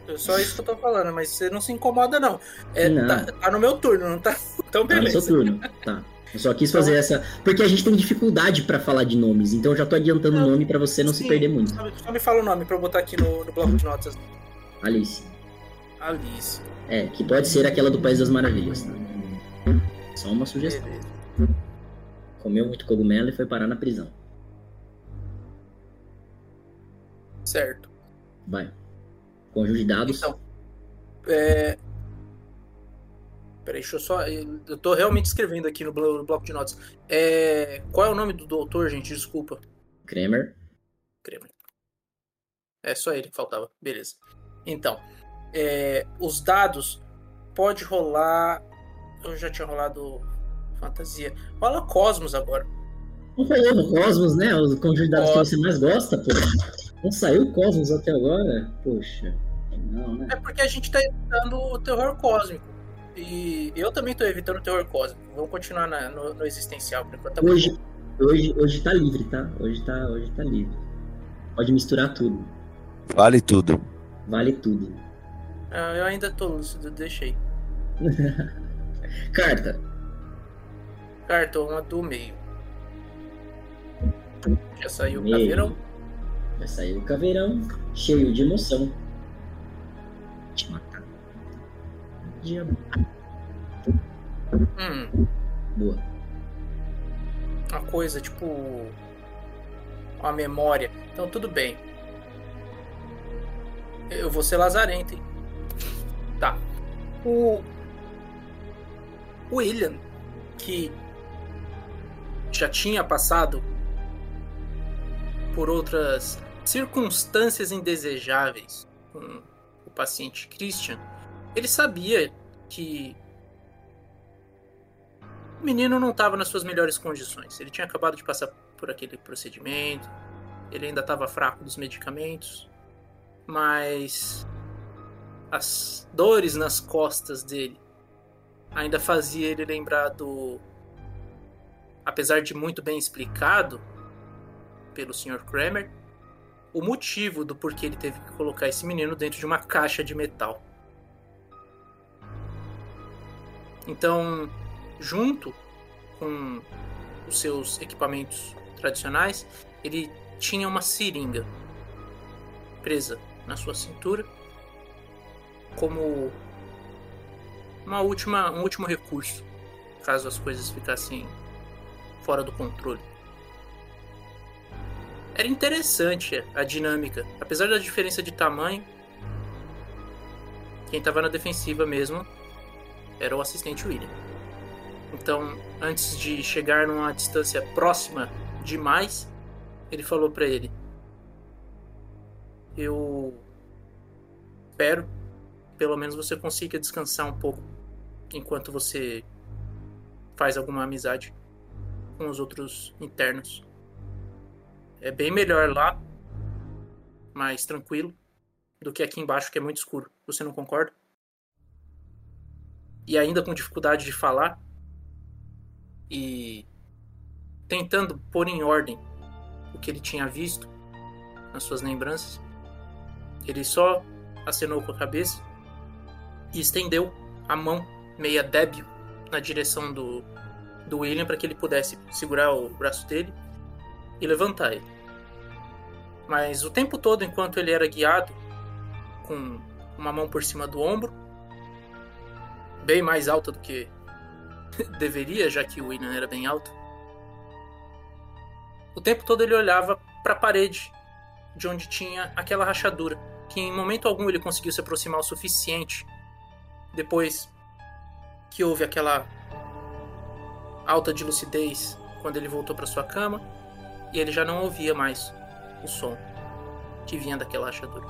É só isso que eu tô falando, mas você não se incomoda, não. É, não. Tá, tá, no meu turno, não tá? <laughs> Então, beleza. Tá no seu turno, tá. Eu só quis fazer essa. Porque a gente tem dificuldade para falar de nomes, então eu já tô adiantando o nome para você não sim, se perder muito. Só, só, me fala o nome pra eu botar aqui no, no bloco de notas. Alice. Alice. É, que pode ser aquela do País das Maravilhas. Tá? Só uma sugestão. Beleza. Comeu muito cogumelo e foi parar na prisão. Certo. Vai. Conjunto de dados. Então, é... Peraí, deixa eu só. Eu tô realmente escrevendo aqui no bloco de notas. É... Qual é o nome do doutor, gente? Desculpa. Kramer. Kramer. É só ele que faltava. Beleza. Então, é... os dados pode rolar. Eu já tinha rolado fantasia. Rola Cosmos agora. Rolando Cosmos, né? O conjunto de dados que você mais gosta, pô. Não saiu Cosmos até agora? Poxa. Não, né? É porque a gente tá evitando o terror cósmico. E eu também tô evitando o terror cósmico. Vamos continuar na, no, no, existencial por enquanto. Tá hoje, hoje, hoje tá livre, tá? Hoje tá, hoje tá livre. Pode misturar tudo. Vale tudo. Vale tudo. Ah, eu ainda tô lúcido, deixei. <laughs> Carta. Carta, uma do meio. Já saiu meio. o caveirão. Já saiu o caveirão, cheio de emoção te matar. Diabo. Hum. Boa. Uma coisa, tipo. Uma memória. Então tudo bem. Eu vou ser lazarento, hein? Tá. O. William, que já tinha passado por outras circunstâncias indesejáveis com paciente Christian, ele sabia que o menino não estava nas suas melhores condições. Ele tinha acabado de passar por aquele procedimento, ele ainda estava fraco dos medicamentos, mas as dores nas costas dele ainda fazia ele lembrar do apesar de muito bem explicado pelo Sr. Kramer, o motivo do porquê ele teve que colocar esse menino dentro de uma caixa de metal. Então, junto com os seus equipamentos tradicionais, ele tinha uma seringa presa na sua cintura como uma última, um último recurso, caso as coisas ficassem fora do controle. Era interessante a dinâmica, apesar da diferença de tamanho. Quem estava na defensiva mesmo era o assistente William. Então, antes de chegar numa distância próxima demais, ele falou para ele: Eu espero pelo menos você consiga descansar um pouco enquanto você faz alguma amizade com os outros internos. É bem melhor lá, mais tranquilo, do que aqui embaixo que é muito escuro. Você não concorda? E ainda com dificuldade de falar e tentando pôr em ordem o que ele tinha visto nas suas lembranças, ele só acenou com a cabeça e estendeu a mão meia débil na direção do, do William para que ele pudesse segurar o braço dele e levantar ele. Mas o tempo todo, enquanto ele era guiado com uma mão por cima do ombro, bem mais alta do que <laughs> deveria, já que o William era bem alto, o tempo todo ele olhava para a parede de onde tinha aquela rachadura, que em momento algum ele conseguiu se aproximar o suficiente depois que houve aquela alta de lucidez quando ele voltou para sua cama e ele já não ouvia mais o som que vinha daquela rachadura.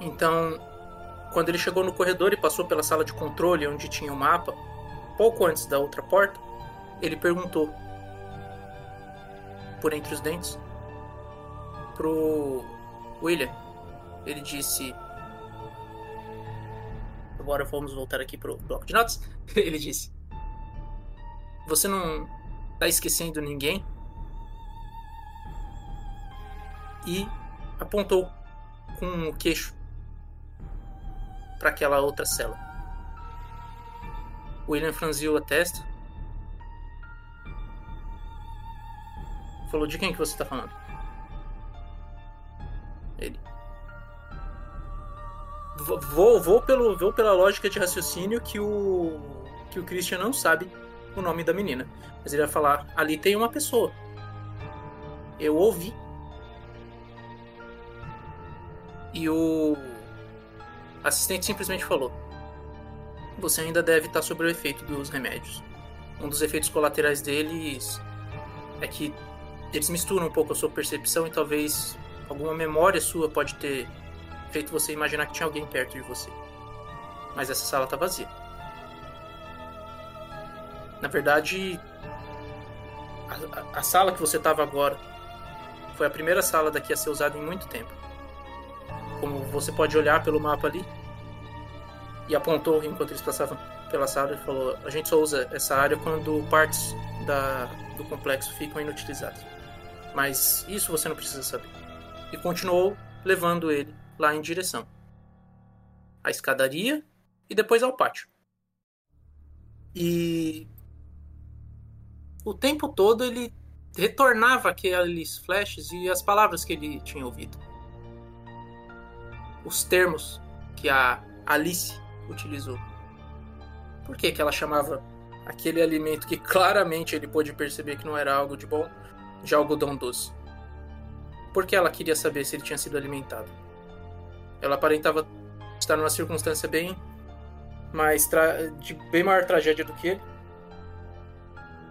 Então, quando ele chegou no corredor e passou pela sala de controle onde tinha o mapa, pouco antes da outra porta, ele perguntou por entre os dentes pro William. Ele disse Agora vamos voltar aqui pro bloco de notas. <laughs> Ele disse: Você não tá esquecendo ninguém? E apontou com o queixo para aquela outra cela. William franziu a testa. Falou: De quem que você está falando? Ele vou, vou, pelo, vou pela lógica de raciocínio que o, que o Christian não sabe o nome da menina. Mas ele vai falar: ali tem uma pessoa. Eu ouvi. E o assistente simplesmente falou: Você ainda deve estar sob o efeito dos remédios. Um dos efeitos colaterais deles é que eles misturam um pouco a sua percepção e talvez alguma memória sua pode ter feito você imaginar que tinha alguém perto de você. Mas essa sala tá vazia. Na verdade, a, a, sala que você tava agora foi a primeira sala daqui a ser usada em muito tempo. Como você pode olhar pelo mapa ali, e apontou enquanto eles passavam pela sala e falou: A gente só usa essa área quando partes da, do complexo ficam inutilizadas. Mas isso você não precisa saber. E continuou levando ele lá em direção à escadaria e depois ao pátio. E o tempo todo ele retornava aqueles flashes e as palavras que ele tinha ouvido. Os termos que a Alice utilizou. Por que, que ela chamava aquele alimento que claramente ele pôde perceber que não era algo de bom de algodão doce? Porque ela queria saber se ele tinha sido alimentado. Ela aparentava estar numa circunstância bem mais de bem maior tragédia do que ele.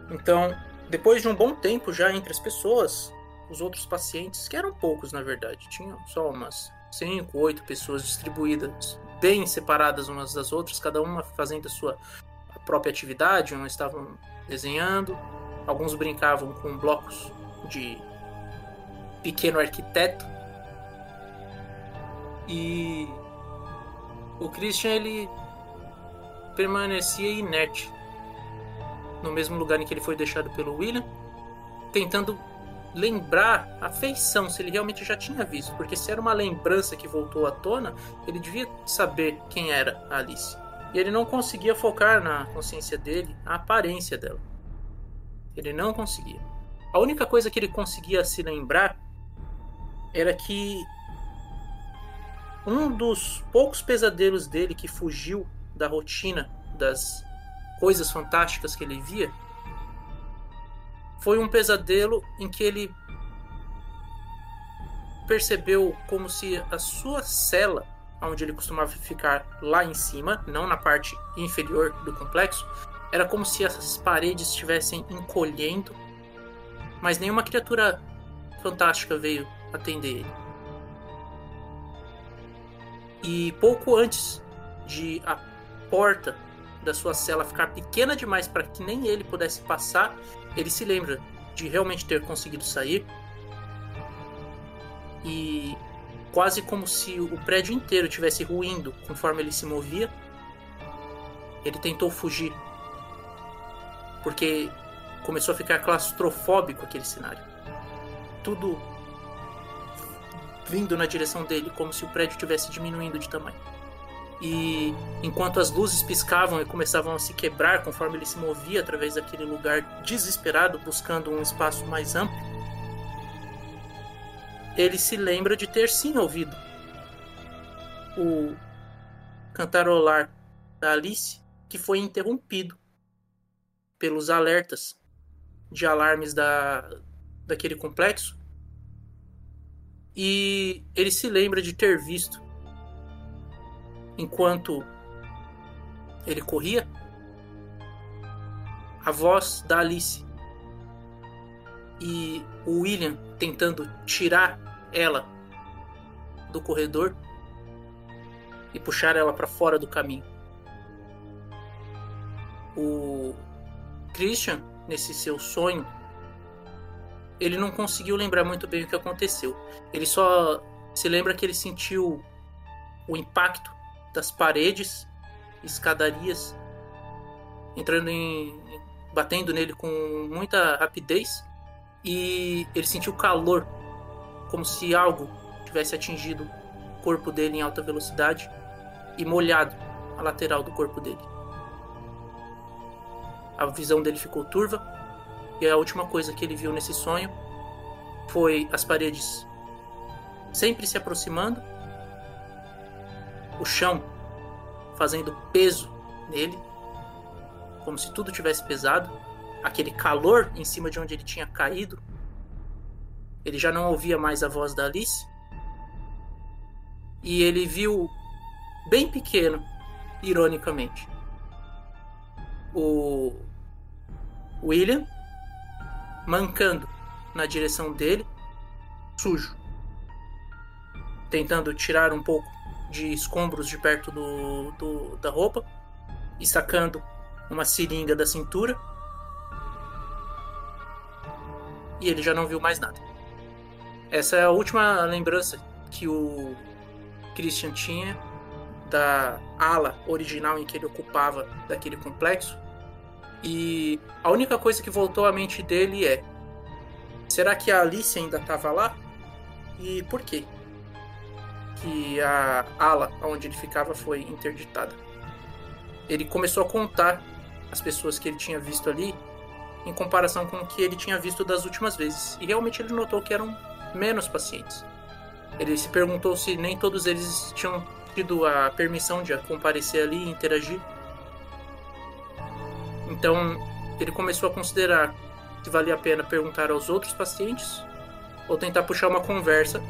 Então, depois de um bom tempo já entre as pessoas, os outros pacientes, que eram poucos na verdade, tinham só umas 5, 8 pessoas distribuídas, bem separadas umas das outras, cada uma fazendo a sua própria atividade, umas estavam desenhando, alguns brincavam com blocos de pequeno arquiteto. E o Christian ele permanecia inerte no mesmo lugar em que ele foi deixado pelo William, tentando lembrar a feição, se ele realmente já tinha visto, porque se era uma lembrança que voltou à tona, ele devia saber quem era Alice. E ele não conseguia focar na consciência dele a aparência dela. Ele não conseguia. A única coisa que ele conseguia se lembrar era que um dos poucos pesadelos dele que fugiu da rotina das coisas fantásticas que ele via foi um pesadelo em que ele percebeu como se a sua cela, onde ele costumava ficar lá em cima, não na parte inferior do complexo, era como se as paredes estivessem encolhendo, mas nenhuma criatura fantástica veio atender ele. E pouco antes de a porta da sua cela ficar pequena demais para que nem ele pudesse passar, ele se lembra de realmente ter conseguido sair. E quase como se o prédio inteiro tivesse ruindo conforme ele se movia, ele tentou fugir. Porque começou a ficar claustrofóbico aquele cenário. Tudo vindo na direção dele, como se o prédio estivesse diminuindo de tamanho. E enquanto as luzes piscavam e começavam a se quebrar conforme ele se movia através daquele lugar desesperado, buscando um espaço mais amplo, ele se lembra de ter sim ouvido o cantarolar da Alice, que foi interrompido pelos alertas de alarmes da, daquele complexo. E ele se lembra de ter visto enquanto ele corria, a voz da Alice e o William tentando tirar ela do corredor e puxar ela para fora do caminho. O Christian, nesse seu sonho, ele não conseguiu lembrar muito bem o que aconteceu. Ele só se lembra que ele sentiu o impacto das paredes, escadarias, entrando em. batendo nele com muita rapidez. E ele sentiu calor, como se algo tivesse atingido o corpo dele em alta velocidade e molhado a lateral do corpo dele. A visão dele ficou turva e a última coisa que ele viu nesse sonho foi as paredes sempre se aproximando o chão, fazendo peso nele, como se tudo tivesse pesado, aquele calor em cima de onde ele tinha caído. Ele já não ouvia mais a voz da Alice. E ele viu bem pequeno, ironicamente, o William mancando na direção dele, sujo, tentando tirar um pouco de escombros de perto do, do, da roupa e sacando uma seringa da cintura. E ele já não viu mais nada. Essa é a última lembrança que o Christian tinha da ala original em que ele ocupava daquele complexo. E a única coisa que voltou à mente dele é: será que a Alice ainda estava lá? E por quê? Que a ala onde ele ficava foi interditada. Ele começou a contar as pessoas que ele tinha visto ali em comparação com o que ele tinha visto das últimas vezes. E realmente ele notou que eram menos pacientes. Ele se perguntou se nem todos eles tinham tido a permissão de comparecer ali e interagir. Então ele começou a considerar se valia a pena perguntar aos outros pacientes ou tentar puxar uma conversa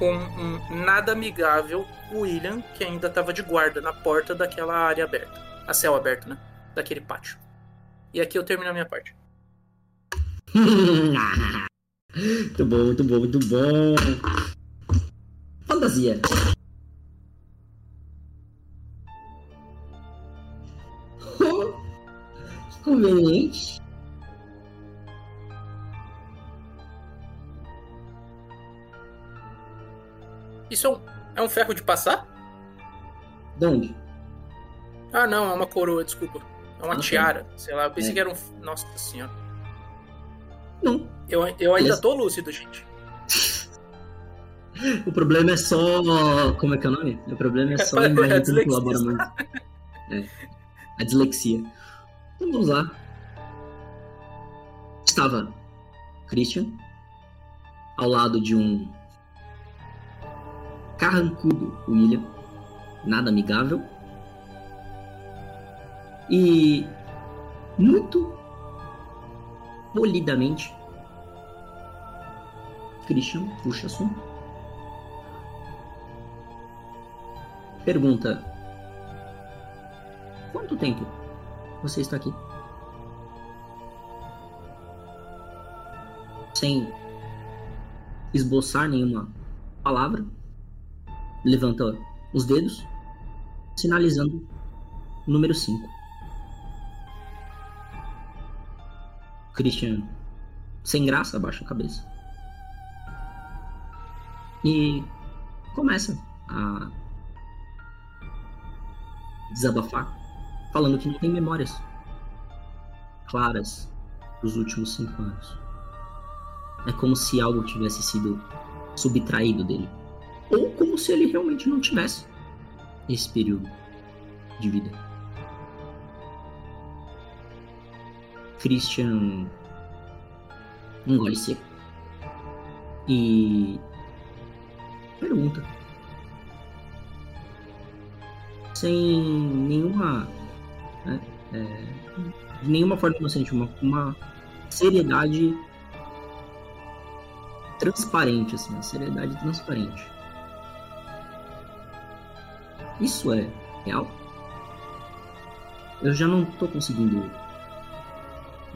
com um nada amigável William, que ainda estava de guarda na porta daquela área aberta. A céu aberto, né? Daquele pátio. E aqui eu termino a minha parte. <laughs> muito bom, muito bom, muito bom. Fantasia. <laughs> Conveniente. Isso é um, é um ferro de passar? De onde? Ah, não, é uma coroa, desculpa. É uma tiara, sei lá. Eu pensei é. que era um. Nossa senhora. Não. Eu, eu ainda tô lúcido, gente. <laughs> o problema é só. Como é que é o nome? O problema é só <laughs> a imagem que não colabora muito. É. A dislexia. Então vamos lá. Estava Christian ao lado de um carrancudo William, nada amigável. E muito polidamente, Christian puxa assunto. Pergunta: Quanto tempo você está aqui? Sem esboçar nenhuma palavra, levanta os dedos, sinalizando o número 5. Christian, sem graça, abaixa a cabeça. E começa a desabafar, falando que não tem memórias claras dos últimos cinco anos. É como se algo tivesse sido subtraído dele. Ou como se ele realmente não tivesse esse período de vida. Christian engole seco e pergunta sem nenhuma né, é, de nenhuma forma inocente uma, uma seriedade transparente assim uma seriedade transparente isso é real eu já não tô conseguindo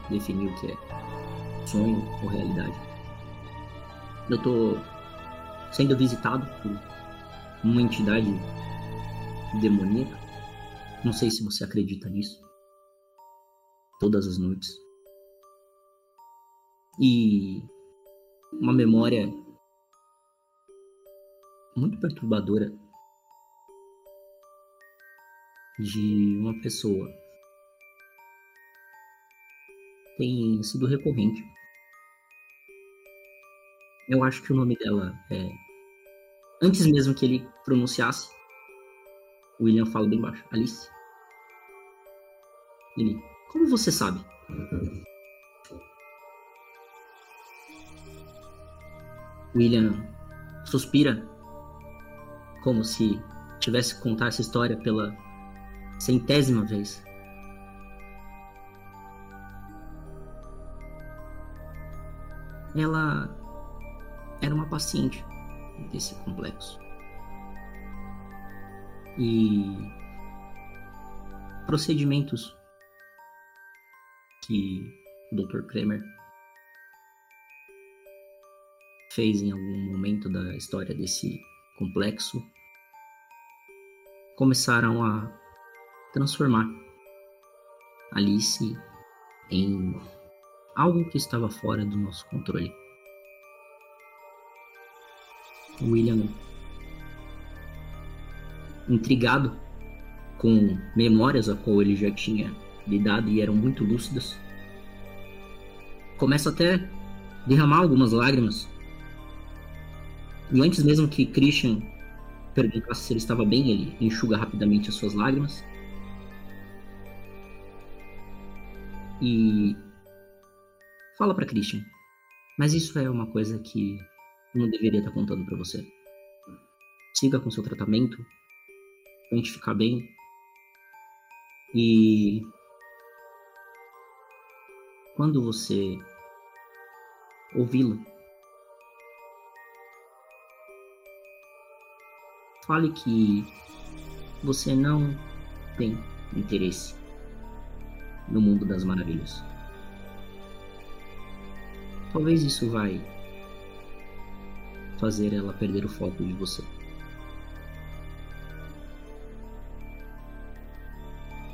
definir o que é sonho ou realidade. Eu tô sendo visitado por uma entidade demoníaca. Não sei se você acredita nisso. Todas as noites. E uma memória muito perturbadora de uma pessoa tem sido recorrente. Eu acho que o nome dela é. Antes mesmo que ele pronunciasse, o William fala bem baixo: Alice. Ele. Como você sabe? William suspira, como se tivesse que contar essa história pela centésima vez. ela era uma paciente desse complexo. E procedimentos que o Dr. Kramer fez em algum momento da história desse complexo começaram a transformar Alice em algo que estava fora do nosso controle. William, intrigado com memórias a qual ele já tinha lidado e eram muito lúcidas, começa até a derramar algumas lágrimas. E antes mesmo que Christian perguntasse se ele estava bem, ele enxuga rapidamente as suas lágrimas. E Fala para Christian. Mas isso é uma coisa que eu não deveria estar contando para você. Siga com seu tratamento, tente ficar bem e quando você ouvi-la, fale que você não tem interesse no mundo das maravilhas. Talvez isso vai fazer ela perder o foco de você.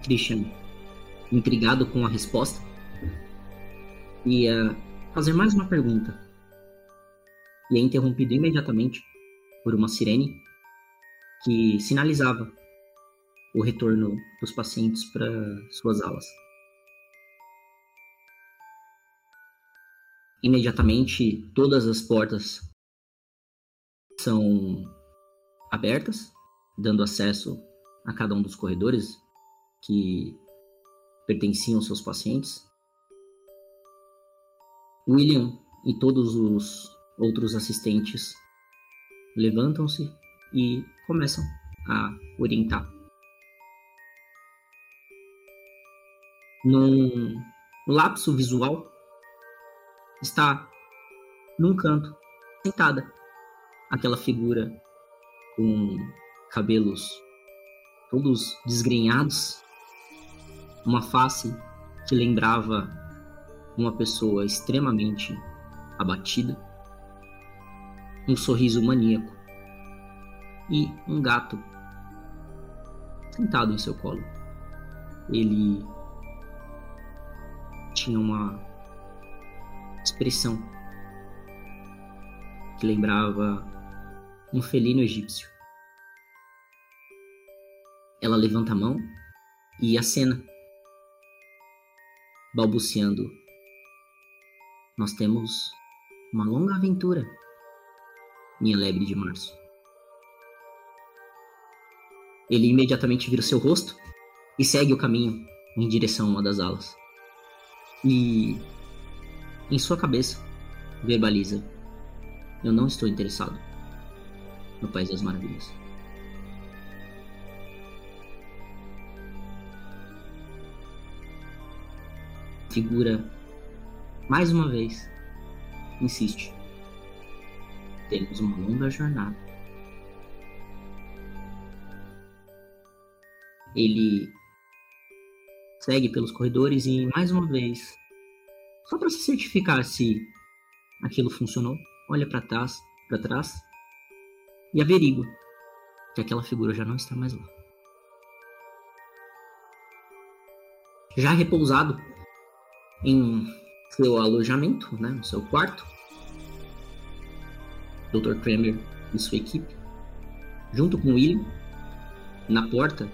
Christian, intrigado com a resposta, ia fazer mais uma pergunta. E é interrompido imediatamente por uma sirene que sinalizava o retorno dos pacientes para suas alas. Imediatamente todas as portas são abertas, dando acesso a cada um dos corredores que pertenciam aos seus pacientes. William e todos os outros assistentes levantam-se e começam a orientar. Num lapso visual, está num canto, sentada. Aquela figura com cabelos todos desgrenhados, uma face que lembrava uma pessoa extremamente abatida, um sorriso maníaco e um gato sentado em seu colo. Ele tinha uma expressão que lembrava um felino egípcio. Ela levanta a mão e acena, balbuciando: Nós temos uma longa aventura, minha lebre de março. Ele imediatamente vira seu rosto e segue o caminho em direção a uma das alas. E em sua cabeça verbaliza: Eu não estou interessado no País das Maravilhas. Figura mais uma vez insiste. Temos uma longa jornada. Ele segue pelos corredores e mais uma vez, só para se certificar se aquilo funcionou, olha para trás, para trás e averigua que aquela figura já não está mais lá. Já repousado em seu alojamento, né, no seu quarto, Dr. Kramer e sua equipe, junto com William, na porta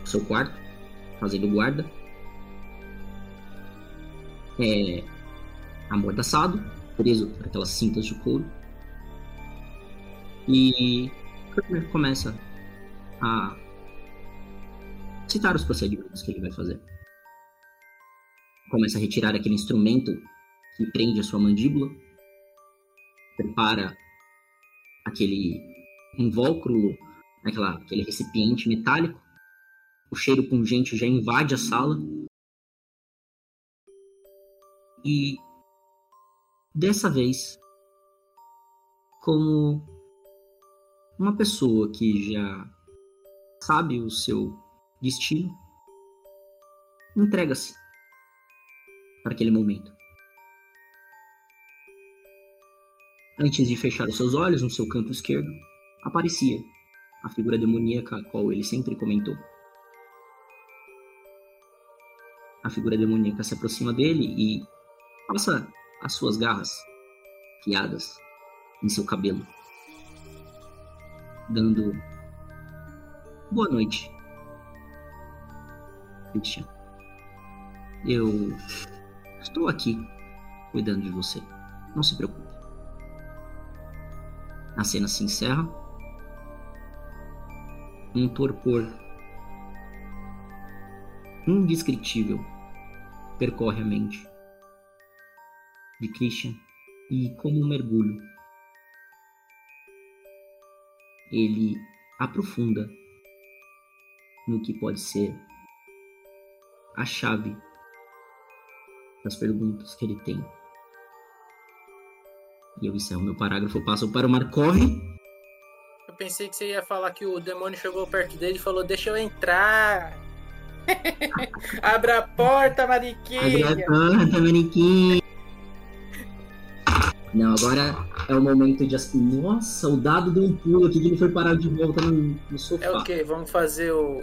do seu quarto, fazendo guarda. É, amordaçado, preso por aquelas cintas de couro. E Kirkmer começa a citar os procedimentos que ele vai fazer. Começa a retirar aquele instrumento que prende a sua mandíbula, prepara aquele invólucro, aquela, aquele recipiente metálico o cheiro pungente já invade a sala. E dessa vez, como uma pessoa que já sabe o seu destino, entrega-se para aquele momento. Antes de fechar os seus olhos no seu canto esquerdo, aparecia a figura demoníaca a qual ele sempre comentou. a figura demoníaca se aproxima dele e passa as suas garras fiadas em seu cabelo, dando boa noite, Christian. Eu estou aqui cuidando de você. Não se preocupe. A cena se encerra. Um torpor indescritível percorre a mente de Christian e, como um mergulho, ele aprofunda no que pode ser a chave das perguntas que ele tem. E eu encerro meu parágrafo, passo para o Markov. Eu pensei que você ia falar que o demônio chegou perto dele e falou: Deixa eu entrar. <laughs> Abra a porta, Mariquinha! Abra a porta, Mariquinha! Não, agora é o momento de assim. Nossa, o dado deu um pulo aqui que ele foi parar de volta no, no sofá. É o que? Vamos fazer o.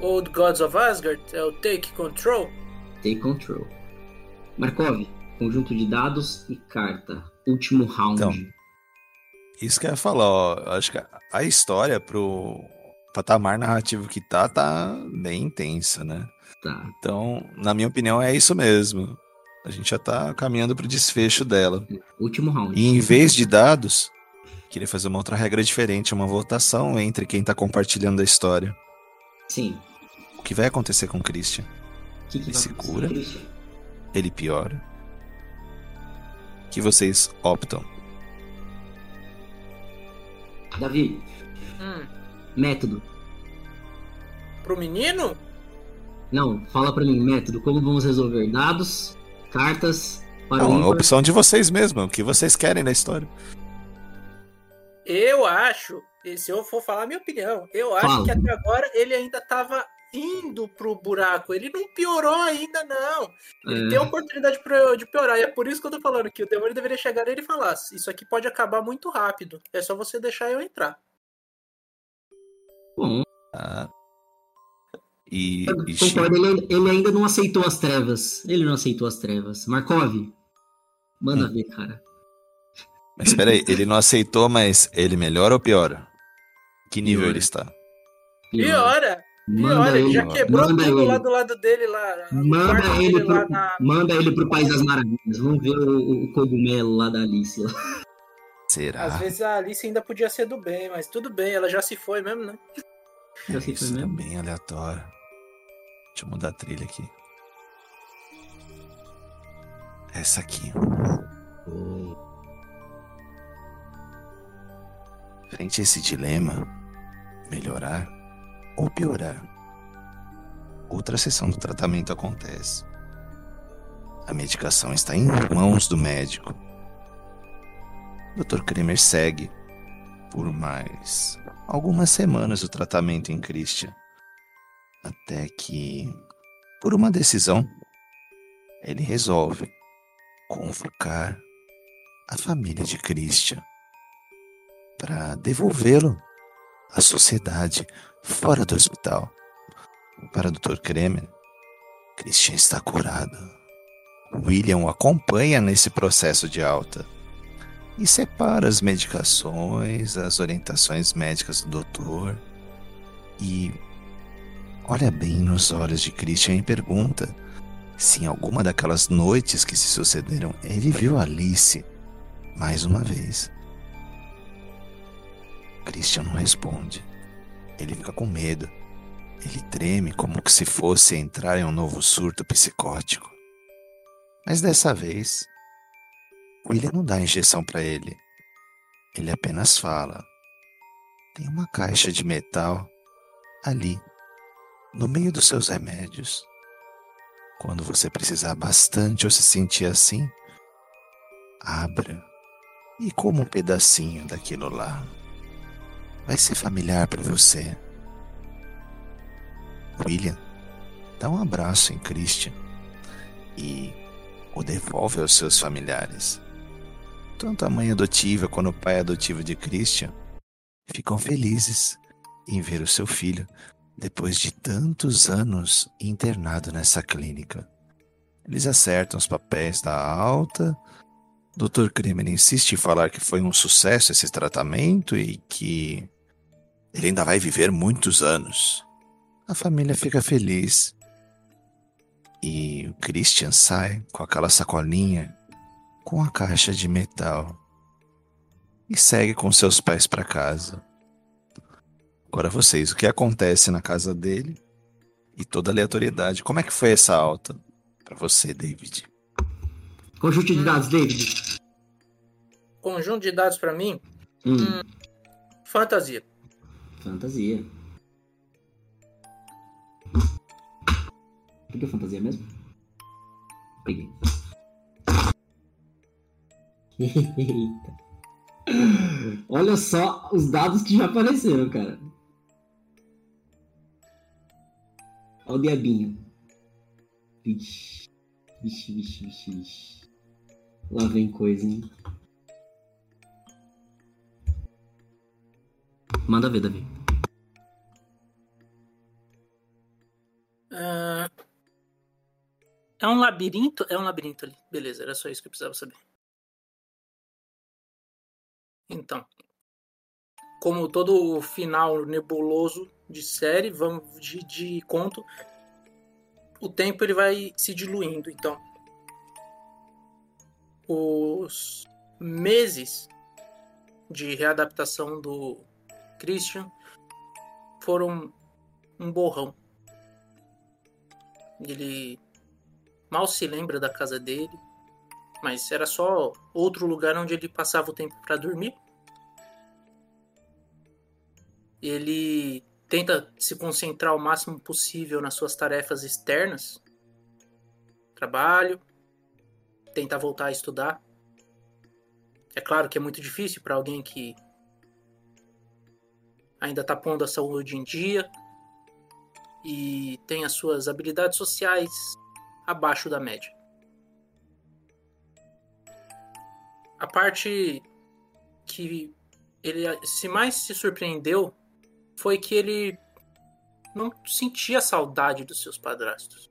Old Gods of Asgard? É o Take Control? Take Control. Markov, conjunto de dados e carta. Último round. Então, isso que eu ia falar, ó. Acho que a história pro patamar narrativo que tá, tá bem intensa, né? Tá. Então, na minha opinião, é isso mesmo. A gente já tá caminhando pro desfecho dela. Último round. E em vez de dados, queria fazer uma outra regra diferente, uma votação entre quem tá compartilhando a história. Sim. O que vai acontecer com o Christian? Que que ele se cura? Ele piora? que vocês optam? Davi. Hum. Método. Pro menino? Não, fala pra mim, método. Como vamos resolver? Dados, cartas, para Não, a opção de vocês mesmo. O que vocês querem na história. Eu acho, se eu for falar a minha opinião, eu acho fala. que até agora ele ainda tava indo pro buraco. Ele não piorou ainda, não. Ele é. tem a oportunidade de piorar. E é por isso que eu tô falando que o demônio deveria chegar nele e falar: Isso aqui pode acabar muito rápido. É só você deixar eu entrar. Bom. Ah, E, e Concordo, ele, ele, ainda não aceitou as trevas. Ele não aceitou as trevas. Markov, manda hum. ver, cara. Mas espera aí, ele não aceitou, mas ele melhora ou piora? Que nível piora. ele está? Piora! Piora, ele já quebrou manda tudo ele. lá do lado dele lá. Manda ele, pro, na... manda ele pro País das Maravilhas. Vamos ver o, o cogumelo lá da Alice. Lá. Será? Às vezes a Alice ainda podia ser do bem, mas tudo bem, ela já se foi mesmo, né? Já se foi mesmo. É bem aleatório. Deixa eu mudar a trilha aqui. Essa aqui. Frente a esse dilema, melhorar ou piorar, outra sessão do tratamento acontece. A medicação está em mãos do médico. Dr. Kramer segue por mais algumas semanas o tratamento em Christian. Até que, por uma decisão, ele resolve convocar a família de Christian para devolvê-lo à sociedade fora do hospital. Para o Dr. Kremer, Christian está curado. William acompanha nesse processo de alta e separa as medicações, as orientações médicas do doutor e olha bem nos olhos de Christian e pergunta se em alguma daquelas noites que se sucederam ele viu Alice mais uma vez. Christian não responde. Ele fica com medo. Ele treme como se fosse entrar em um novo surto psicótico. Mas dessa vez, William não dá injeção para ele. Ele apenas fala: Tem uma caixa de metal ali, no meio dos seus remédios. Quando você precisar bastante ou se sentir assim, abra e coma um pedacinho daquilo lá vai ser familiar para você. William dá um abraço em Christian e o devolve aos seus familiares. Tanto a mãe adotiva quanto o pai adotivo de Christian ficam felizes em ver o seu filho depois de tantos anos internado nessa clínica. Eles acertam os papéis da alta. Dr. Kremer insiste em falar que foi um sucesso esse tratamento e que ele ainda vai viver muitos anos. A família fica feliz. E o Christian sai com aquela sacolinha com a caixa de metal e segue com seus pés para casa. Agora vocês, o que acontece na casa dele e toda a aleatoriedade? Como é que foi essa alta para você, David? Conjunto de dados, David. Conjunto de dados para mim? Hum. Hum, fantasia. Fantasia. O que é fantasia mesmo? Peguei. <laughs> Eita. Olha só os dados que já apareceram, cara. Olha o diabinho. Vixe, vixe, vixe, vixe, vixe. Lá vem coisa, hein? Manda ver, Davi. Uh, é um labirinto? É um labirinto ali. Beleza, era só isso que eu precisava saber. Então, como todo final nebuloso de série, vamos de, de conto, o tempo ele vai se diluindo. Então, os meses de readaptação do Christian foram um borrão. Ele mal se lembra da casa dele, mas era só outro lugar onde ele passava o tempo para dormir. Ele tenta se concentrar o máximo possível nas suas tarefas externas, trabalho, tenta voltar a estudar. É claro que é muito difícil para alguém que ainda está pondo a saúde em dia e tem as suas habilidades sociais abaixo da média. A parte que ele se mais se surpreendeu foi que ele não sentia saudade dos seus padrastos.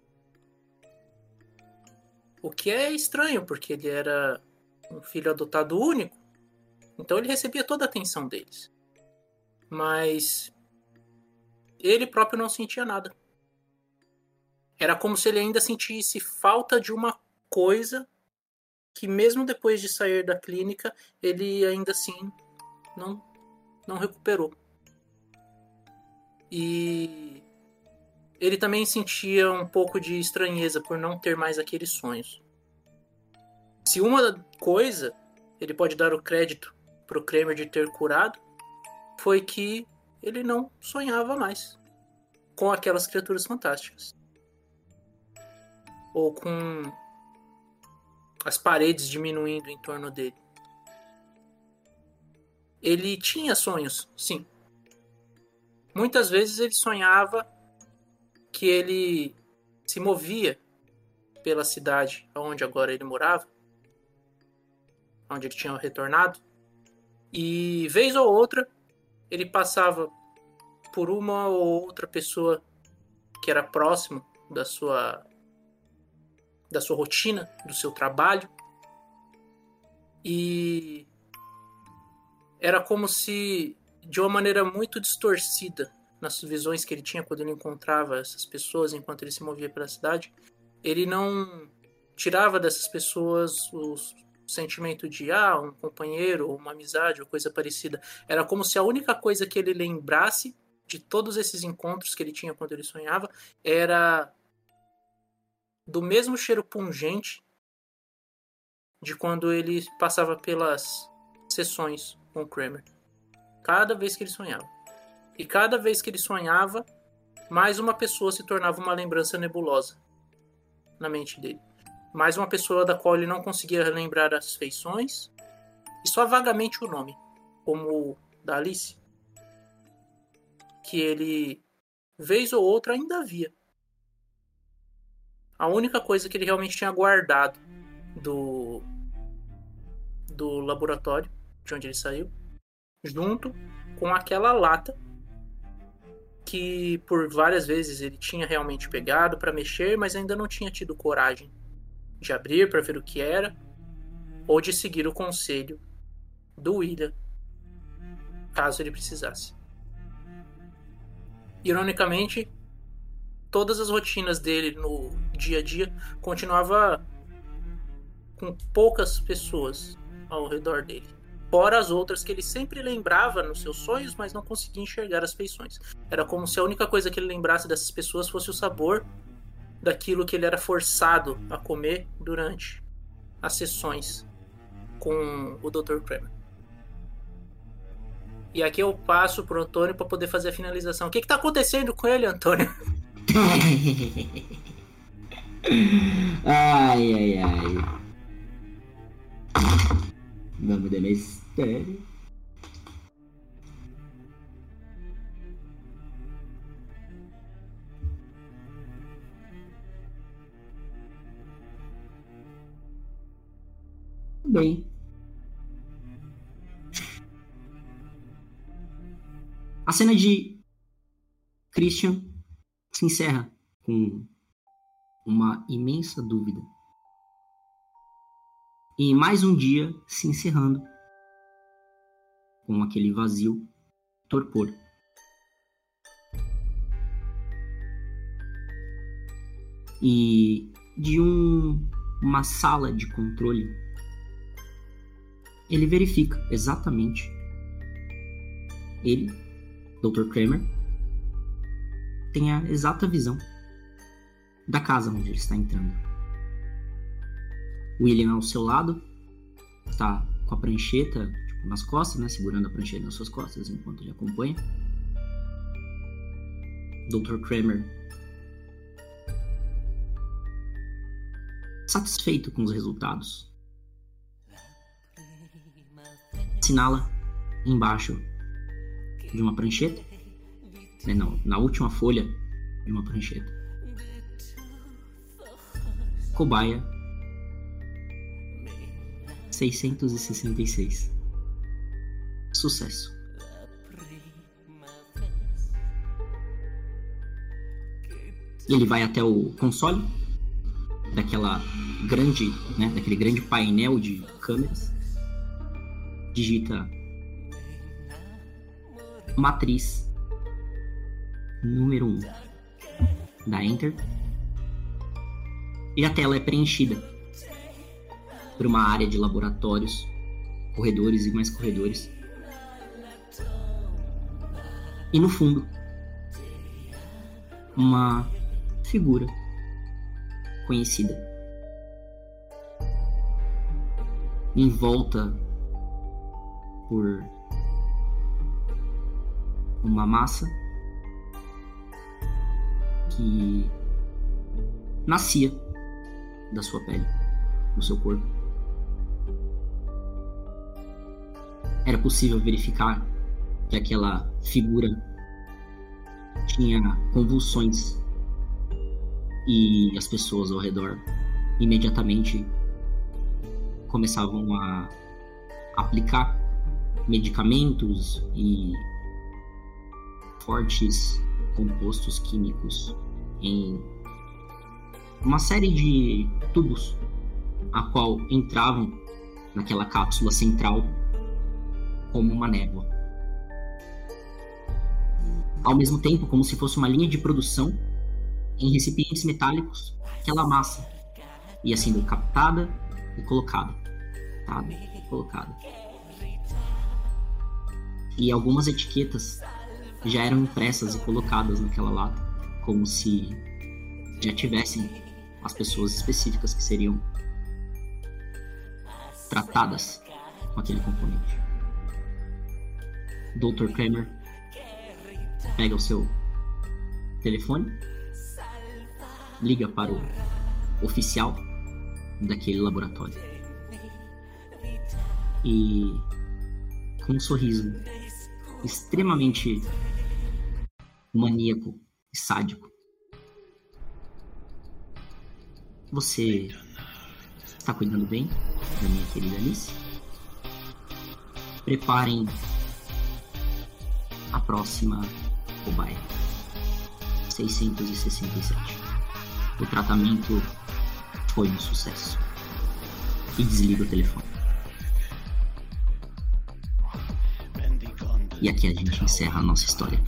O que é estranho, porque ele era um filho adotado único. Então ele recebia toda a atenção deles. Mas ele próprio não sentia nada. Era como se ele ainda sentisse falta de uma coisa que mesmo depois de sair da clínica, ele ainda assim não não recuperou. E ele também sentia um pouco de estranheza por não ter mais aqueles sonhos. Se uma coisa ele pode dar o crédito pro Kramer de ter curado, foi que ele não sonhava mais com aquelas criaturas fantásticas. Ou com as paredes diminuindo em torno dele. Ele tinha sonhos, sim. Muitas vezes ele sonhava que ele se movia pela cidade onde agora ele morava, onde ele tinha retornado, e vez ou outra ele passava por uma ou outra pessoa que era próximo da sua da sua rotina, do seu trabalho. E era como se de uma maneira muito distorcida nas visões que ele tinha quando ele encontrava essas pessoas enquanto ele se movia pela cidade, ele não tirava dessas pessoas o sentimento de ah, um companheiro, ou uma amizade, ou coisa parecida. Era como se a única coisa que ele lembrasse de todos esses encontros que ele tinha quando ele sonhava era do mesmo cheiro pungente de quando ele passava pelas sessões com o Kramer. Cada vez que ele sonhava. E cada vez que ele sonhava, mais uma pessoa se tornava uma lembrança nebulosa na mente dele. Mais uma pessoa da qual ele não conseguia lembrar as feições e só vagamente o nome, como o da Alice, que ele, vez ou outra, ainda via. A única coisa que ele realmente tinha guardado do, do laboratório, de onde ele saiu, junto com aquela lata que por várias vezes ele tinha realmente pegado para mexer, mas ainda não tinha tido coragem de abrir para ver o que era ou de seguir o conselho do William, caso ele precisasse. Ironicamente, todas as rotinas dele no dia a dia continuava com poucas pessoas ao redor dele fora as outras que ele sempre lembrava nos seus sonhos, mas não conseguia enxergar as feições. Era como se a única coisa que ele lembrasse dessas pessoas fosse o sabor daquilo que ele era forçado a comer durante as sessões com o Dr. Kramer. E aqui eu passo pro Antônio para poder fazer a finalização. O que, que tá acontecendo com ele, Antônio? <laughs> ai, ai, ai. Nome dele Estéreo. Bem. A cena de Christian se encerra com uma imensa dúvida e mais um dia se encerrando com aquele vazio torpor. E de um, uma sala de controle, ele verifica exatamente ele, Dr. Kramer, tem a exata visão da casa onde ele está entrando. William ao seu lado, está com a prancheta nas costas, né, segurando a prancheta nas suas costas enquanto ele acompanha. Dr. Kramer satisfeito com os resultados. Assinala embaixo de uma prancheta, né, não, na última folha de uma prancheta. Cobaia 666. Sucesso. Ele vai até o console daquela grande, né, daquele grande painel de câmeras. Digita matriz número 1. Um. Dá enter. E a tela é preenchida por uma área de laboratórios, corredores e mais corredores. E no fundo, uma figura conhecida. Em volta por uma massa que nascia da sua pele, do seu corpo. Era possível verificar que aquela figura tinha convulsões e as pessoas ao redor imediatamente começavam a aplicar medicamentos e fortes compostos químicos em uma série de tubos a qual entravam naquela cápsula central como uma névoa. Ao mesmo tempo, como se fosse uma linha de produção em recipientes metálicos, aquela massa ia sendo captada e colocada. E colocada. E algumas etiquetas já eram impressas e colocadas naquela lata, como se já tivessem as pessoas específicas que seriam tratadas com aquele componente. Dr. Kramer pega o seu telefone, liga para o oficial daquele laboratório e com um sorriso extremamente maníaco e sádico. Você está cuidando bem da minha querida Alice? Preparem a próxima cobaia. 667. O tratamento foi um sucesso. E desliga o telefone. E aqui a gente encerra a nossa história.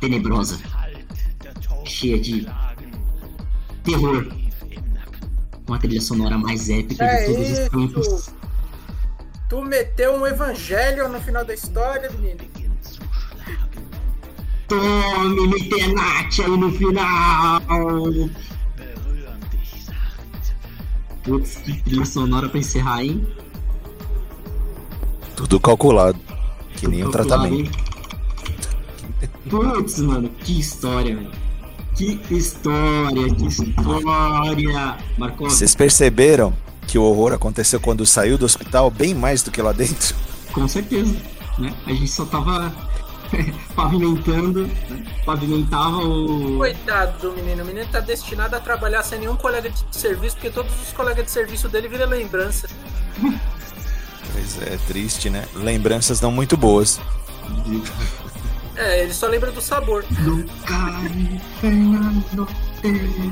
Tenebrosa. Cheia de terror. Com a trilha sonora mais épica É de todos os isso. tempos. Tu meteu um evangelho no final da história, menino. Tome, Mitenate aí no final! Putz, que trilha sonora pra encerrar, hein? Tudo calculado. Que nem um Calculado, tratamento. hein? Putz, mano, que história, velho. Que história, que história! Marcos, Vocês perceberam que o horror aconteceu quando saiu do hospital bem mais do que lá dentro? com certeza, né? A gente só tava <laughs> pavimentando, né? pavimentava o. Coitado do menino. O menino tá destinado a trabalhar sem nenhum colega de serviço, porque todos os colegas de serviço dele viram lembrança. <laughs> Pois é, triste, né? Lembranças não muito boas. É, ele só lembra do sabor.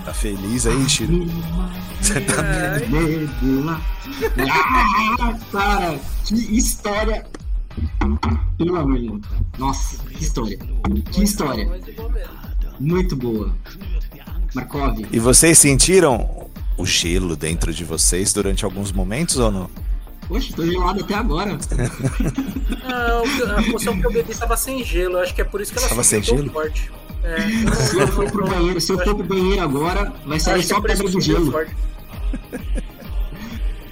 Tá feliz aí, Shiro? Você tá É, <laughs> Ah, cara, que história! Pelo amor de Deus. Nossa, que história. Que história. Muito boa. Markov, E vocês sentiram o gelo dentro de vocês durante alguns momentos ou não? poxa, tô gelado até agora. Não, a poção que eu bebi estava sem gelo. Acho que é por isso que ela Tava subiu sem tão gelo? forte. É, <laughs> Se eu for pro banheiro, se eu for pro banheiro agora, vai sair é só isso pedra subiu gelo.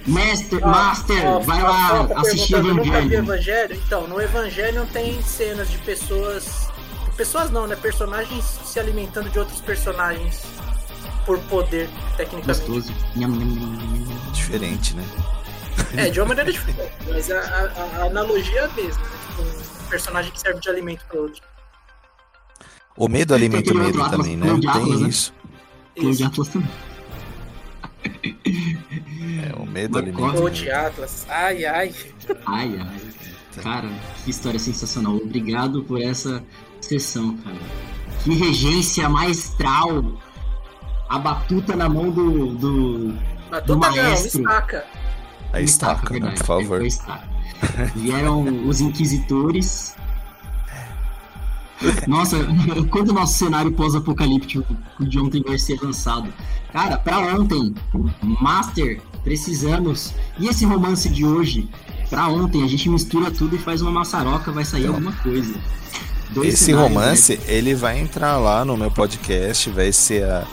Master, Ó, Master, ó, vai ó, lá ó, assistir perguntando, Nunca vi Evangelho. Evangelho? Então, no Evangelho tem cenas de pessoas. Pessoas não, né? Personagens se alimentando de outros personagens por poder, tecnicamente. Gostoso. Diferente, né? É, de uma maneira diferente, mas a, a- a analogia é a mesma, né? Um personagem que serve de alimento para outro. O medo alimenta o medo também, né? Tem né? isso. De. Atlas também. É, o medo o Ou de Atlas. Ai, ai. Ai, ai. Cara, que história sensacional. Obrigado por essa sessão, cara. Que regência maestral a batuta na mão do. do Batuta do não, maestro. estaca. A Uma estaca, né, por favor. estaca. Vieram os inquisitores. <laughs> Nossa, <laughs> quando o nosso cenário pós-apocalíptico de ontem vai ser lançado? Cara, pra ontem, Master, precisamos. E esse romance de hoje? Pra ontem, a gente mistura tudo e faz uma maçaroca, vai sair alguma coisa. Dois Esse cenários, romance, né? ele vai entrar lá no meu podcast, vai ser a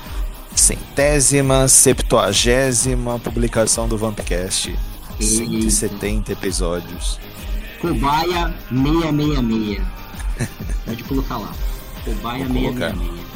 centésima, septuagésima publicação do Vampcast. 170 episódios. Cobaia 666. Pode colocar lá. Cobaia Vou colocar. 666.